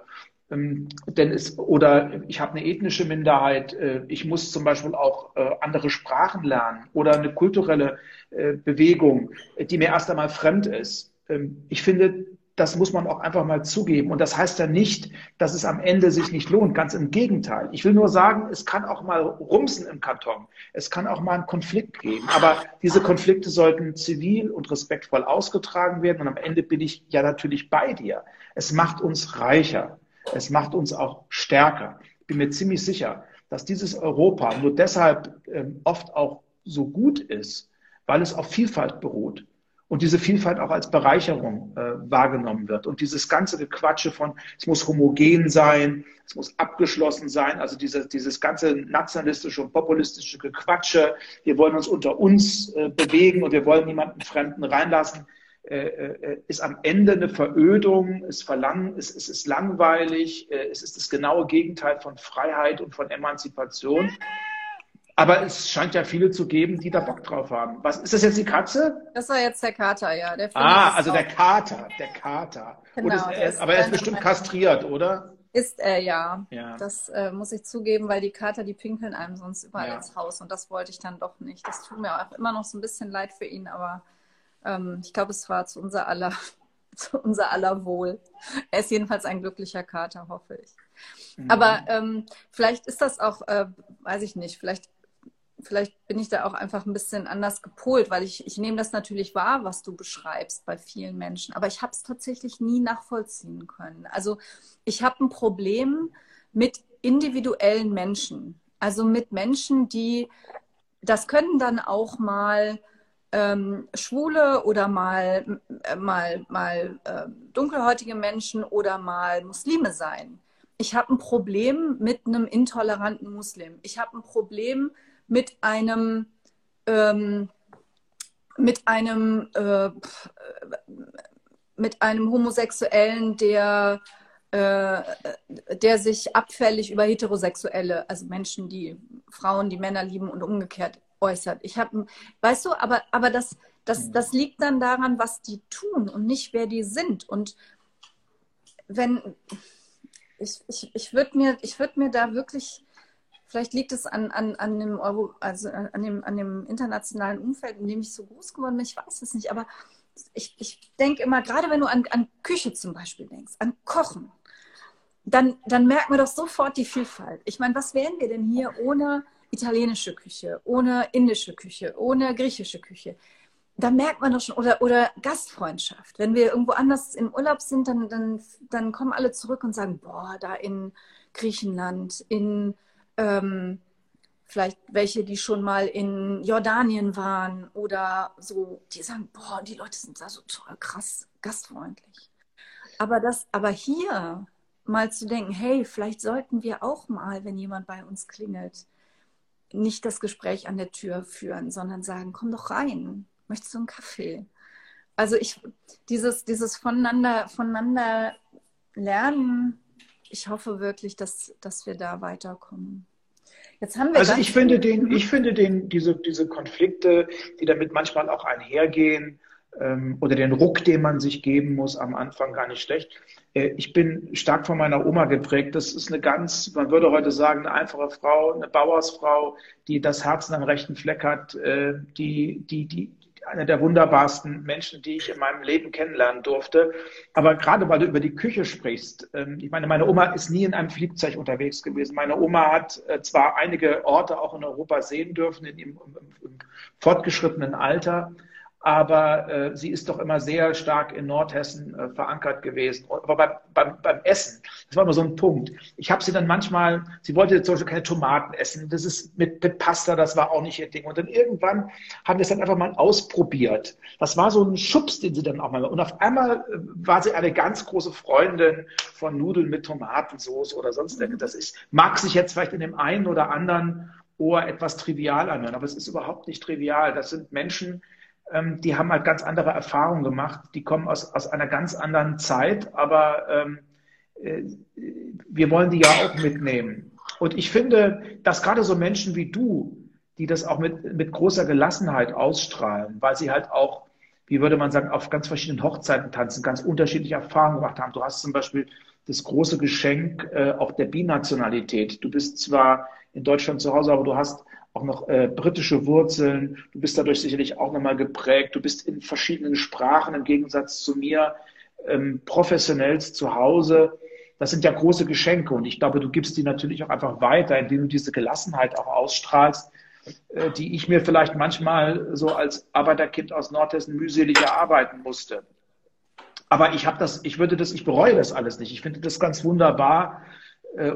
ähm, denn es, oder ich habe eine ethnische Minderheit, äh, ich muss zum Beispiel auch äh, andere Sprachen lernen oder eine kulturelle äh, Bewegung, die mir erst einmal fremd ist. Ähm, ich finde, das muss man auch einfach mal zugeben. Und das heißt ja nicht, dass es am Ende sich nicht lohnt. Ganz im Gegenteil. Ich will nur sagen, es kann auch mal rumsen im Karton. Es kann auch mal einen Konflikt geben. Aber diese Konflikte sollten zivil und respektvoll ausgetragen werden. Und am Ende bin ich ja natürlich bei dir. Es macht uns reicher. Es macht uns auch stärker. Ich bin mir ziemlich sicher, dass dieses Europa nur deshalb ähm, oft auch so gut ist, weil es auf Vielfalt beruht und diese Vielfalt auch als Bereicherung äh, wahrgenommen wird. Und dieses ganze Gequatsche von, es muss homogen sein, es muss abgeschlossen sein, also diese, dieses ganze nationalistische und populistische Gequatsche, wir wollen uns unter uns äh, bewegen und wir wollen niemanden Fremden reinlassen, ist am Ende eine Verödung, es, verlang, es, es ist langweilig, äh, es ist das genaue Gegenteil von Freiheit und von Emanzipation. Aber es scheint ja viele zu geben, die da Bock drauf haben. Was ist das jetzt die Katze?
Das war jetzt der Kater, ja.
Der ah, also der Kater, der Kater. Genau, ist, er ist, aber er ist bestimmt kastriert, oder?
Ist er ja. ja. Das äh, muss ich zugeben, weil die Kater, die pinkeln einem sonst überall ja. ins Haus und das wollte ich dann doch nicht. Das tut mir auch immer noch so ein bisschen leid für ihn, aber ähm, ich glaube, es war zu unser aller, zu unser aller Wohl. Er ist jedenfalls ein glücklicher Kater, hoffe ich. Mhm. Aber ähm, vielleicht ist das auch, äh, weiß ich nicht, vielleicht, vielleicht bin ich da auch einfach ein bisschen anders gepolt, weil ich, ich nehme das natürlich wahr, was du beschreibst bei vielen Menschen, aber ich habe es tatsächlich nie nachvollziehen können. Also ich habe ein Problem mit individuellen Menschen, also mit Menschen, die, das können dann auch mal ähm, Schwule oder mal, äh, mal, mal äh, dunkelhäutige Menschen oder mal Muslime sein. ich habe ein Problem mit einem intoleranten Muslim. Ich habe ein Problem mit einem ähm, mit einem äh, mit einem Homosexuellen, der äh, der sich abfällig über Heterosexuelle, also Menschen, die Frauen, die Männer lieben und umgekehrt äußert. Ich habe, weißt du, aber, aber das, das, mhm. das liegt dann daran, was die tun und nicht, wer die sind. Und wenn, ich, ich, ich würde mir, würd mir da wirklich, vielleicht liegt es an, an, an, dem Euro, also an, dem, an dem internationalen Umfeld, in dem ich so groß geworden bin, ich weiß es nicht, aber ich, ich denke immer, gerade wenn du an, an Küche zum Beispiel denkst, an Kochen, dann, dann merken wir doch sofort die Vielfalt. Ich meine, was wären wir denn hier ohne italienische Küche, ohne indische Küche, ohne griechische Küche? Da merkt man doch schon, oder, oder Gastfreundschaft. Wenn wir irgendwo anders im Urlaub sind, dann, dann, dann kommen alle zurück und sagen, boah, da in Griechenland, in ähm, vielleicht welche, die schon mal in Jordanien waren oder so, die sagen, boah, die Leute sind da so toll, krass, gastfreundlich. Aber das, aber hier, mal zu denken, hey, vielleicht sollten wir auch mal, wenn jemand bei uns klingelt, nicht das Gespräch an der Tür führen, sondern sagen, komm doch rein, möchtest du einen Kaffee? Also ich, dieses, dieses voneinander, voneinander lernen, ich hoffe wirklich, dass, dass wir da weiterkommen.
Jetzt haben wir also ich finde den, ich finde den, diese, diese Konflikte, die damit manchmal auch einhergehen, ähm, oder den Ruck, den man sich geben muss am Anfang gar nicht schlecht. Äh, ich bin stark von meiner Oma geprägt. Das ist eine ganz, man würde heute sagen, eine einfache Frau, eine Bauersfrau, die das Herzen am rechten Fleck hat, äh, die, die, die, eine der wunderbarsten Menschen, die ich in meinem Leben kennenlernen durfte. Aber gerade weil du über die Küche sprichst, ähm, ich meine, meine Oma ist nie in einem Flugzeug unterwegs gewesen. Meine Oma hat äh, zwar einige Orte auch in Europa sehen dürfen, in ihrem fortgeschrittenen Alter, aber äh, sie ist doch immer sehr stark in Nordhessen äh, verankert gewesen. Aber beim, beim, beim Essen, das war immer so ein Punkt. Ich habe sie dann manchmal, sie wollte zum Beispiel keine Tomaten essen, das ist mit, mit Pasta, das war auch nicht ihr Ding. Und dann irgendwann haben wir es dann einfach mal ausprobiert. Das war so ein Schubs, den sie dann auch mal. Und auf einmal äh, war sie eine ganz große Freundin von Nudeln mit Tomatensauce oder sonst irgendwas. Das ist, mag sich jetzt vielleicht in dem einen oder anderen Ohr etwas trivial anhören, aber es ist überhaupt nicht trivial. Das sind Menschen, ähm, die haben halt ganz andere Erfahrungen gemacht. Die kommen aus, aus einer ganz anderen Zeit, aber ähm, äh, wir wollen die ja auch mitnehmen. Und ich finde, dass gerade so Menschen wie du, die das auch mit, mit großer Gelassenheit ausstrahlen, weil sie halt auch, wie würde man sagen, auf ganz verschiedenen Hochzeiten tanzen, ganz unterschiedliche Erfahrungen gemacht haben. Du hast zum Beispiel das große Geschenk äh, auch der Binationalität. Du bist zwar in Deutschland zu Hause, aber du hast auch noch äh, britische Wurzeln. Du bist dadurch sicherlich auch nochmal geprägt. Du bist in verschiedenen Sprachen im Gegensatz zu mir ähm, professionell zu Hause. Das sind ja große Geschenke und ich glaube, du gibst die natürlich auch einfach weiter, indem du diese Gelassenheit auch ausstrahlst, äh, die ich mir vielleicht manchmal so als Arbeiterkind aus Nordhessen mühselig erarbeiten musste. Aber ich habe das, ich würde das, ich bereue das alles nicht. Ich finde das ganz wunderbar,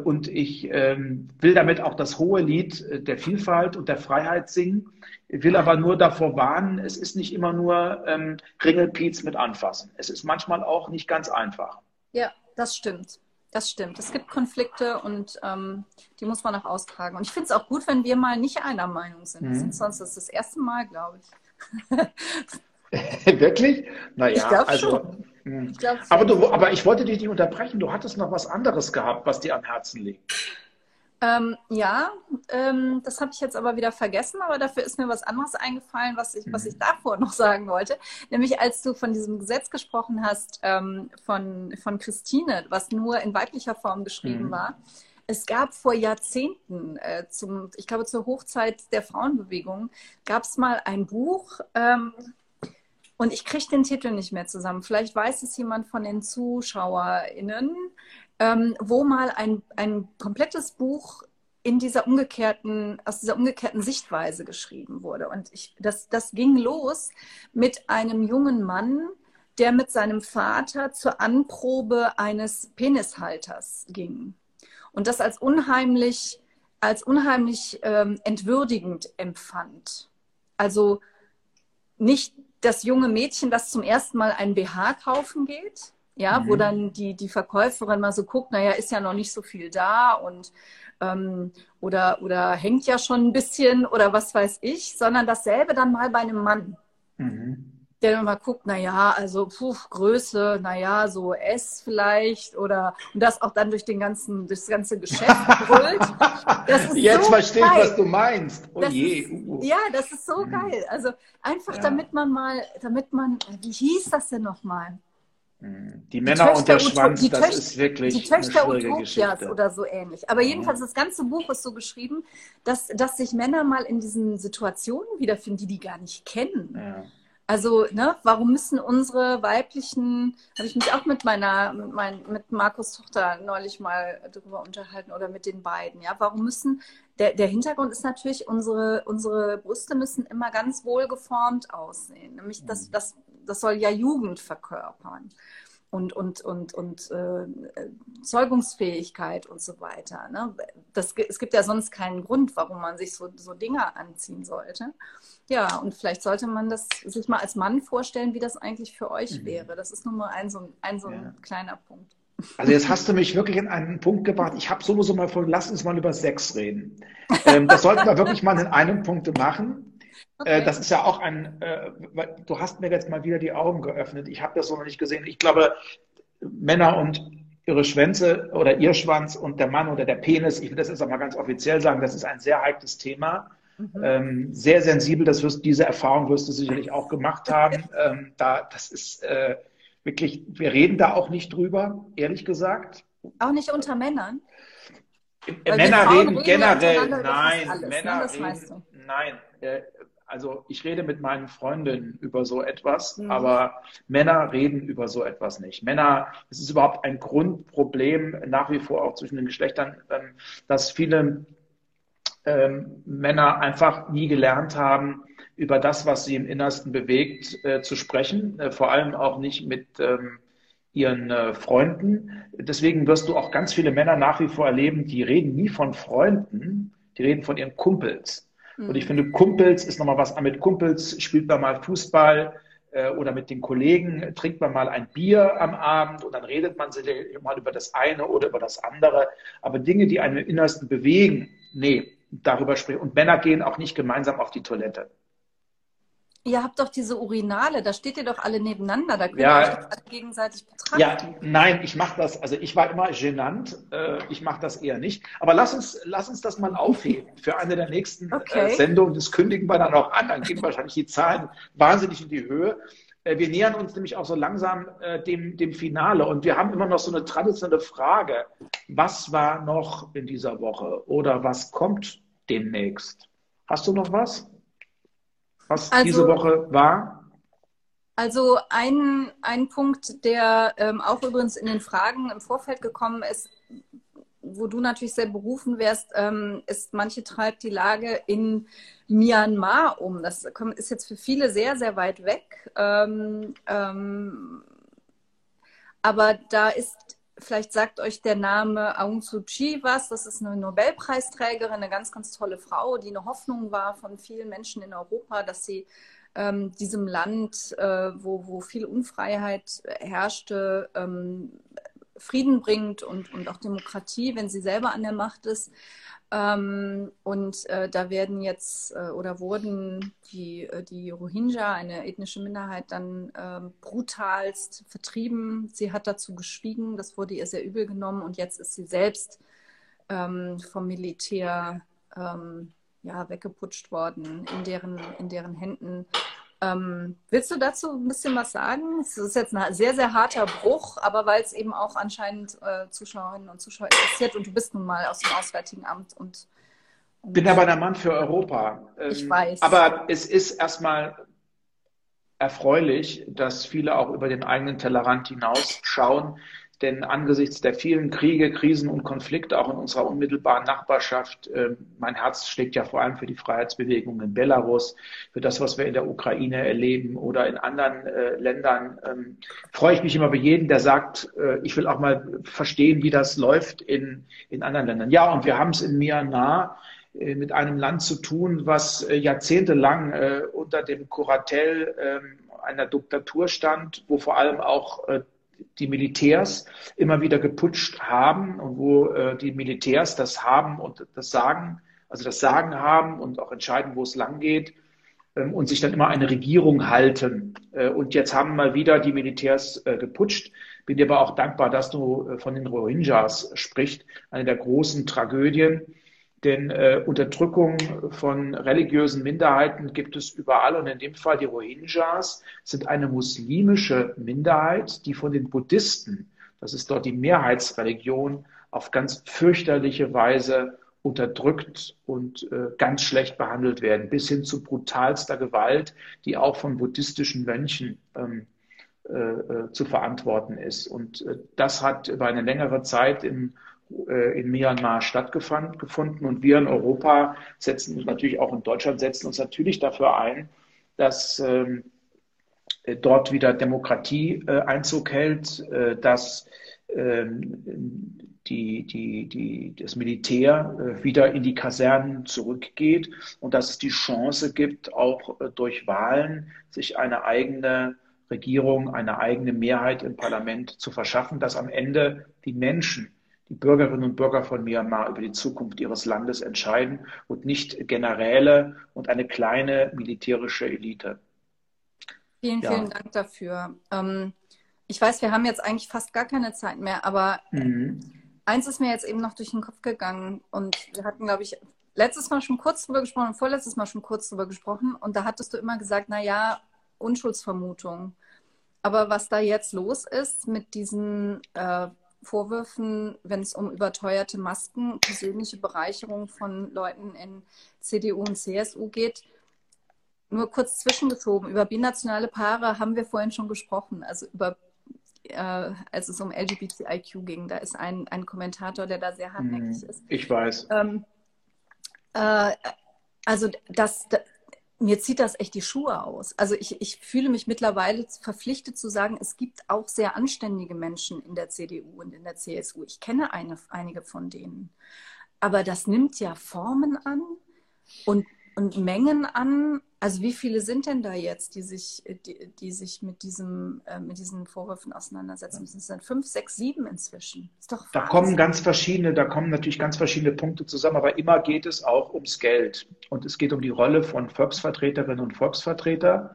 und ich ähm, will damit auch das hohe Lied äh, der Vielfalt und der Freiheit singen, ich will aber nur davor warnen, es ist nicht immer nur ähm, Ringelpiez mit anfassen. Es ist manchmal auch nicht ganz einfach.
Ja, das stimmt. Das stimmt. Es gibt Konflikte und ähm, die muss man auch austragen. Und ich finde es auch gut, wenn wir mal nicht einer Meinung sind. Mhm. sonst das, das erste Mal, glaube
ich. Wirklich? Naja, also. Schon. Hm. Ich aber, du, aber ich wollte dich nicht unterbrechen. Du hattest noch was anderes gehabt, was dir am Herzen liegt.
Ähm, ja, ähm, das habe ich jetzt aber wieder vergessen, aber dafür ist mir was anderes eingefallen, was ich, mhm. was ich davor noch sagen wollte. Nämlich als du von diesem Gesetz gesprochen hast, ähm, von, von Christine, was nur in weiblicher Form geschrieben mhm. war. Es gab vor Jahrzehnten, äh, zum, ich glaube zur Hochzeit der Frauenbewegung, gab es mal ein Buch, ähm, und ich kriege den Titel nicht mehr zusammen. Vielleicht weiß es jemand von den ZuschauerInnen, ähm, wo mal ein, ein komplettes Buch in dieser umgekehrten, aus dieser umgekehrten Sichtweise geschrieben wurde. Und ich, das, das ging los mit einem jungen Mann, der mit seinem Vater zur Anprobe eines Penishalters ging. Und das als unheimlich, als unheimlich ähm, entwürdigend empfand. Also nicht das junge Mädchen, das zum ersten Mal ein BH kaufen geht, ja, mhm. wo dann die, die Verkäuferin mal so guckt, naja, ist ja noch nicht so viel da und ähm, oder, oder hängt ja schon ein bisschen oder was weiß ich, sondern dasselbe dann mal bei einem Mann. Mhm. Der dann mal guckt, naja, also puh, Größe, naja, so S vielleicht oder und das auch dann durch den ganzen, durch das ganze Geschäft brüllt.
Jetzt so verstehe ich, was du meinst.
Oh je. Ist, uh. Ja, das ist so mhm. geil. Also einfach ja. damit man mal, damit man, wie hieß das denn nochmal?
Die Männer die und der Schwanz, die das Töchter, ist wirklich
die Töchter eine Utopias oder so ähnlich. Aber jedenfalls, das ganze Buch ist so geschrieben, dass, dass sich Männer mal in diesen Situationen wiederfinden, die die gar nicht kennen. Ja. Also, ne, warum müssen unsere weiblichen, habe ich mich auch mit meiner, mit, mein, mit Markus Tochter neulich mal darüber unterhalten oder mit den beiden, ja, warum müssen, der, der Hintergrund ist natürlich, unsere, unsere Brüste müssen immer ganz wohlgeformt aussehen. Nämlich, das, mhm. das, das soll ja Jugend verkörpern und, und, und, und äh, Zeugungsfähigkeit und so weiter. Ne? Das, es gibt ja sonst keinen Grund, warum man sich so, so Dinge anziehen sollte. Ja, und vielleicht sollte man das sich mal als Mann vorstellen, wie das eigentlich für euch mhm. wäre. Das ist nur mal ein so, ein, so ein kleiner Punkt.
Also jetzt hast du mich wirklich in einen Punkt gebracht. Ich habe sowieso mal von, lass uns mal über Sex reden. Ähm, das sollten wir wirklich mal in einem Punkt machen. Äh, okay. das ist ja auch ein, äh, du hast mir jetzt mal wieder die Augen geöffnet. Ich habe das so noch nicht gesehen. Ich glaube, Männer und ihre Schwänze oder ihr Schwanz und der Mann oder der Penis, ich will das jetzt auch mal ganz offiziell sagen, das ist ein sehr heikles Thema. Mhm. Ähm, sehr sensibel, das wirst, diese Erfahrung wirst du sicherlich auch gemacht haben. Ähm, da, das ist äh, wirklich, wir reden da auch nicht drüber, ehrlich gesagt.
Auch nicht unter Männern?
Weil Männer reden, reden generell, nein, alles, ne? Männer ne? reden, nein, äh, also ich rede mit meinen Freundinnen über so etwas, mhm. aber Männer reden über so etwas nicht. Männer, es ist überhaupt ein Grundproblem nach wie vor auch zwischen den Geschlechtern, ähm, dass viele ähm, Männer einfach nie gelernt haben, über das, was sie im Innersten bewegt, äh, zu sprechen, äh, vor allem auch nicht mit ähm, ihren äh, Freunden. Deswegen wirst du auch ganz viele Männer nach wie vor erleben, die reden nie von Freunden, die reden von ihren Kumpels. Mhm. Und ich finde, Kumpels ist nochmal was. Mit Kumpels spielt man mal Fußball äh, oder mit den Kollegen trinkt man mal ein Bier am Abend und dann redet man sich mal über das eine oder über das andere. Aber Dinge, die einen im Innersten bewegen, nee, darüber sprechen. Und Männer gehen auch nicht gemeinsam auf die Toilette.
Ihr habt doch diese Urinale, da steht ihr doch alle nebeneinander, da könnt ja, ihr euch alle gegenseitig betrachten. Ja,
nein, ich mache das, also ich war immer genannt, äh, ich mache das eher nicht. Aber lass uns, lass uns das mal aufheben für eine der nächsten äh, okay. äh, Sendungen. Das kündigen wir dann auch an, dann gehen wahrscheinlich die Zahlen wahnsinnig in die Höhe. Äh, wir nähern uns nämlich auch so langsam äh, dem, dem Finale und wir haben immer noch so eine traditionelle Frage. Was war noch in dieser Woche oder was kommt demnächst? Hast du noch was? Was also, diese Woche war?
Also ein, ein Punkt, der ähm, auch übrigens in den Fragen im Vorfeld gekommen ist, wo du natürlich sehr berufen wärst, ähm, ist, manche treibt die Lage in Myanmar um. Das ist jetzt für viele sehr, sehr weit weg. Ähm, ähm, aber da ist vielleicht sagt euch der Name Aung Suu Kyi was. Das ist eine Nobelpreisträgerin, eine ganz, ganz tolle Frau, die eine Hoffnung war von vielen Menschen in Europa, dass sie ähm, diesem Land, äh, wo, wo viel Unfreiheit herrschte, ähm, Frieden bringt und, und auch Demokratie, wenn sie selber an der Macht ist. Ähm, und äh, da werden jetzt äh, oder wurden die, äh, die Rohingya, eine ethnische Minderheit, dann ähm, brutalst vertrieben. Sie hat dazu geschwiegen, das wurde ihr sehr übel genommen und jetzt ist sie selbst ähm, vom Militär ähm, ja, weggeputscht worden, in deren, in deren Händen ähm, willst du dazu ein bisschen was sagen? Es ist jetzt ein sehr, sehr harter Bruch, aber weil es eben auch anscheinend äh, Zuschauerinnen und Zuschauer interessiert und du bist nun mal aus dem Auswärtigen Amt und.
und bin aber der Mann für Europa.
Ich ähm, weiß.
Aber es ist erstmal erfreulich, dass viele auch über den eigenen Tellerrand hinausschauen. Denn angesichts der vielen Kriege, Krisen und Konflikte auch in unserer unmittelbaren Nachbarschaft, äh, mein Herz schlägt ja vor allem für die Freiheitsbewegung in Belarus, für das, was wir in der Ukraine erleben oder in anderen äh, Ländern, ähm, freue ich mich immer über jeden, der sagt, äh, ich will auch mal verstehen, wie das läuft in, in anderen Ländern. Ja, und wir haben es in Myanmar äh, mit einem Land zu tun, was jahrzehntelang unter dem Kuratel ähm, einer Diktatur stand, wo vor allem auch die Militärs immer wieder geputscht haben und wo äh, die Militärs das haben und das Sagen, also das Sagen haben und auch entscheiden, wo es lang geht ähm, und sich dann immer eine Regierung halten. Äh, und jetzt haben mal wieder die Militärs äh, geputscht. Bin dir aber auch dankbar, dass du äh, von den Rohingyas sprichst, eine der großen Tragödien. Denn äh, Unterdrückung von religiösen Minderheiten gibt es überall. Und in dem Fall die Rohingyas sind eine muslimische Minderheit, die von den Buddhisten, das ist dort die Mehrheitsreligion, auf ganz fürchterliche Weise unterdrückt und äh, ganz schlecht behandelt werden, bis hin zu brutalster Gewalt, die auch von buddhistischen Mönchen ähm, äh, äh zu verantworten ist. Und äh, das hat über eine längere Zeit äh, in Myanmar stattgefunden. Und wir in Europa setzen uns natürlich auch in Deutschland setzen uns natürlich dafür ein, dass ähm, dort wieder Demokratie äh, Einzug hält, dass ähm, die, die, die, das Militär äh, wieder in die Kasernen zurückgeht und dass es die Chance gibt, auch äh, durch Wahlen sich eine eigene Regierung, eine eigene Mehrheit im Parlament zu verschaffen, dass am Ende die Menschen, die Bürgerinnen und Bürger von Myanmar über die Zukunft ihres Landes entscheiden und nicht Generäle und eine kleine militärische Elite.
Vielen, ja. vielen Dank dafür. Ähm, ich weiß, wir haben jetzt eigentlich fast gar keine Zeit mehr, aber mhm eins ist mir jetzt eben noch durch den Kopf gegangen und wir hatten, glaube ich, letztes Mal schon kurz drüber gesprochen und vorletztes Mal schon kurz drüber gesprochen und da hattest du immer gesagt, na ja, Unschuldsvermutung. Aber was da jetzt los ist mit diesen äh, Vorwürfen, wenn es um überteuerte Masken, persönliche Bereicherung von Leuten in CDU und CSU geht, nur kurz zwischengeschoben, über binationale Paare haben wir vorhin schon gesprochen, also über äh, als es um LGBTIQ ging. Da ist ein, ein Kommentator, der da sehr hartnäckig hm, ist.
Ich weiß. Ähm,
äh, also das, das, mir zieht das echt die Schuhe aus. Also ich, ich fühle mich mittlerweile verpflichtet zu sagen, es gibt auch sehr anständige Menschen in der CDU und in der CSU. Ich kenne eine, einige von denen. Aber das nimmt ja Formen an und, und Mengen an, also wie viele sind denn da jetzt, die sich, die, die sich mit, diesem, äh, mit diesen Vorwürfen auseinandersetzen müssen? Es sind fünf, sechs, sieben inzwischen.
Ist doch da kommen ganz verschiedene, da kommen natürlich ganz verschiedene Punkte zusammen, aber immer geht es auch ums Geld. Und es geht um die Rolle von Volksvertreterinnen und Volksvertretern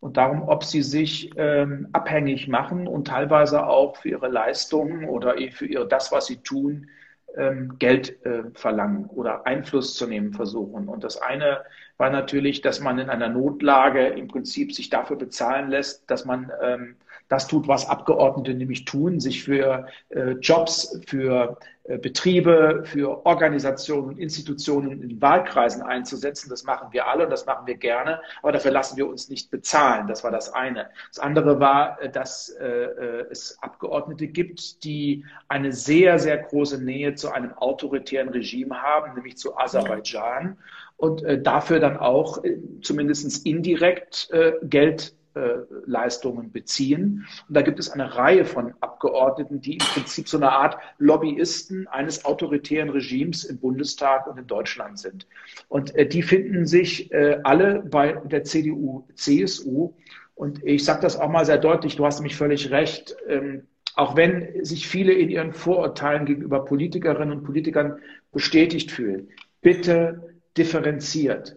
und darum, ob sie sich ähm, abhängig machen und teilweise auch für ihre Leistungen oder für ihr, das, was sie tun, Geld äh, verlangen oder Einfluss zu nehmen versuchen. Und das eine war natürlich, dass man in einer Notlage im Prinzip sich dafür bezahlen lässt, dass man ähm, das tut, was Abgeordnete nämlich tun, sich für äh, Jobs, für äh, Betriebe, für Organisationen und Institutionen in Wahlkreisen einzusetzen. Das machen wir alle und das machen wir gerne, aber dafür lassen wir uns nicht bezahlen. Das war das eine. Das andere war, äh, dass äh, äh, es Abgeordnete gibt, die eine sehr, sehr große Nähe zu einem autoritären Regime haben, nämlich zu Aserbaidschan und äh, dafür dann auch äh, zumindest indirekt Geld Leistungen beziehen. Und da gibt es eine Reihe von Abgeordneten, die im Prinzip so eine Art Lobbyisten eines autoritären Regimes im Bundestag und in Deutschland sind. Und äh, die finden sich äh, alle bei der CDU, CSU. Und ich sage das auch mal sehr deutlich, du hast nämlich völlig recht. Ähm, auch wenn sich viele in ihren Vorurteilen gegenüber Politikerinnen und Politikern bestätigt fühlen, bitte differenziert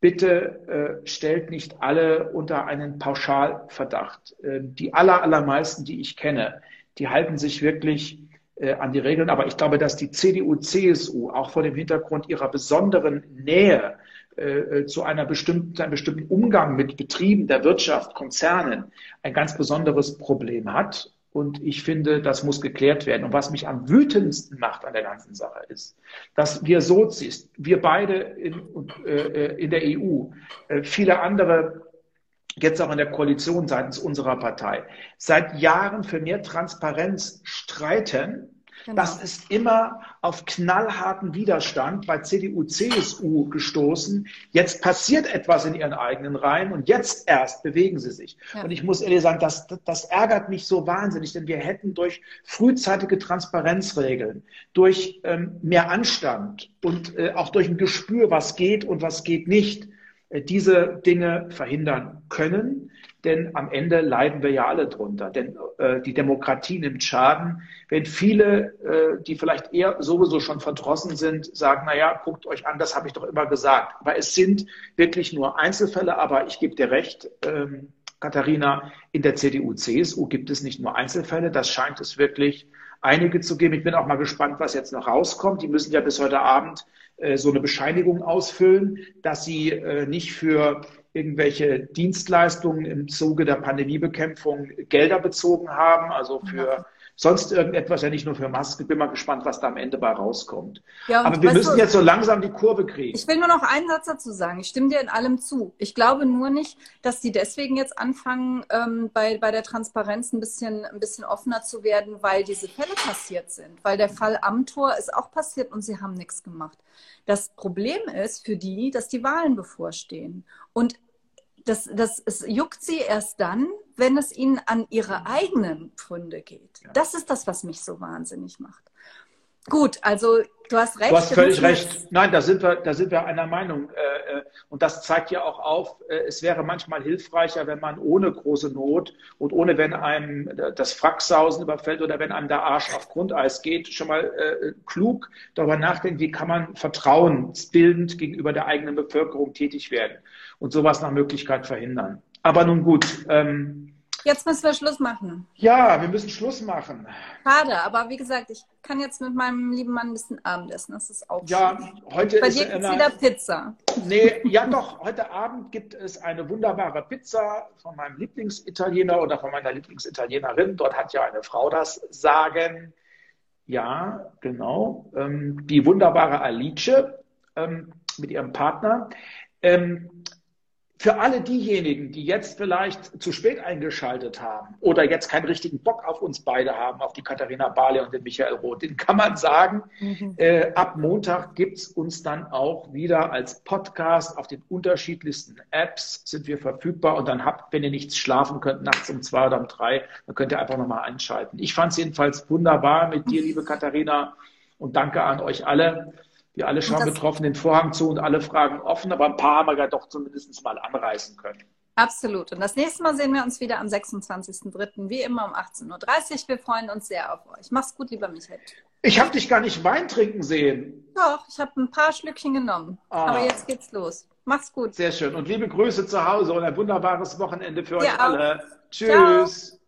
bitte äh, stellt nicht alle unter einen Pauschalverdacht. Äh, die aller, allermeisten, die ich kenne, die halten sich wirklich äh, an die Regeln. Aber ich glaube, dass die CDU, CSU auch vor dem Hintergrund ihrer besonderen Nähe äh, zu einer bestimmten, einem bestimmten Umgang mit Betrieben der Wirtschaft, Konzernen ein ganz besonderes Problem hat. Und ich finde, das muss geklärt werden. Und was mich am wütendsten macht an der ganzen Sache ist, dass wir Sozis, wir beide in, äh, in der EU, äh, viele andere jetzt auch in der Koalition seitens unserer Partei, seit Jahren für mehr Transparenz streiten Genau. Das ist immer auf knallharten Widerstand bei CDU, CSU gestoßen. Jetzt passiert etwas in ihren eigenen Reihen und jetzt erst bewegen sie sich. Ja. Und ich muss ehrlich sagen, das, das ärgert mich so wahnsinnig, denn wir hätten durch frühzeitige Transparenzregeln, durch ähm, mehr Anstand und äh, auch durch ein Gespür, was geht und was geht nicht, äh, diese Dinge verhindern können. Denn am Ende leiden wir ja alle drunter. Denn äh, die Demokratie nimmt Schaden, wenn viele, äh, die vielleicht eher sowieso schon verdrossen sind, sagen, na ja, guckt euch an, das habe ich doch immer gesagt. Aber es sind wirklich nur Einzelfälle. Aber ich gebe dir recht, ähm, Katharina, in der CDU, CSU gibt es nicht nur Einzelfälle. Das scheint es wirklich einige zu geben. Ich bin auch mal gespannt, was jetzt noch rauskommt. Die müssen ja bis heute Abend äh, so eine Bescheinigung ausfüllen, dass sie äh, nicht für irgendwelche Dienstleistungen im Zuge der Pandemiebekämpfung Gelder bezogen haben, also für sonst irgendetwas, ja nicht nur für Masken. Bin mal gespannt, was da am Ende bei rauskommt. Ja, Aber wir müssen du, jetzt so langsam die Kurve kriegen.
Ich will nur noch einen Satz dazu sagen. Ich stimme dir in allem zu. Ich glaube nur nicht, dass die deswegen jetzt anfangen, ähm, bei, bei der Transparenz ein bisschen, ein bisschen offener zu werden, weil diese Fälle passiert sind. Weil der Fall Amtor ist auch passiert und sie haben nichts gemacht. Das Problem ist für die, dass die Wahlen bevorstehen. Und das, das, es juckt sie erst dann, wenn es ihnen an ihre eigenen Pfründe geht. Das ist das, was mich so wahnsinnig macht. Gut, also du hast recht.
Du hast völlig recht. Nein, da sind wir, da sind wir einer Meinung. Äh, äh, und das zeigt ja auch auf, äh, es wäre manchmal hilfreicher, wenn man ohne große Not und ohne, wenn einem das Fracksausen überfällt oder wenn einem der Arsch auf Grundeis geht, schon mal klug darüber nachdenkt, wie kann man vertrauensbildend gegenüber der eigenen Bevölkerung tätig werden und sowas nach Möglichkeit verhindern. Aber nun gut. Ähm,
Jetzt müssen wir Schluss machen.
Ja, wir müssen Schluss machen.
Schade, aber wie gesagt, ich kann jetzt mit meinem lieben Mann ein bisschen Abendessen. Das ist auch
Ja, schön. heute
Bei ist dir gibt's wieder Pizza.
Nee, ja doch, heute Abend gibt es eine wunderbare Pizza von meinem Lieblingsitaliener oder von meiner Lieblingsitalienerin. Dort hat ja eine Frau das Sagen. Ja, genau. Ähm, die wunderbare Alice ähm, mit ihrem Partner. Ähm, für alle diejenigen, die jetzt vielleicht zu spät eingeschaltet haben oder jetzt keinen richtigen Bock auf uns beide haben, auf die Katharina Barley und den Michael Roth, den kann man sagen, mhm. äh, ab Montag gibt's uns dann auch wieder als Podcast auf den unterschiedlichsten Apps sind wir verfügbar und dann habt, wenn ihr nichts schlafen könnt, nachts um zwei oder um drei, dann könnt ihr einfach nochmal einschalten. Ich fand es jedenfalls wunderbar mit dir, liebe Katharina, und danke an euch alle. Wir alle schauen betroffen den Vorhang zu und alle Fragen offen, aber ein paar haben wir ja doch zumindest mal anreißen können.
Absolut. Und das nächste Mal sehen wir uns wieder am 26.03. wie immer um 18.30 Uhr. Wir freuen uns sehr auf euch. Mach's gut, lieber Michael.
Ich habe dich gar nicht Wein trinken sehen.
Doch, ich habe ein paar Schlückchen genommen. Ah. Aber jetzt geht's los. Mach's gut.
Sehr schön. Und liebe Grüße zu Hause und ein wunderbares Wochenende für euch alle. Tschüss. Ciao.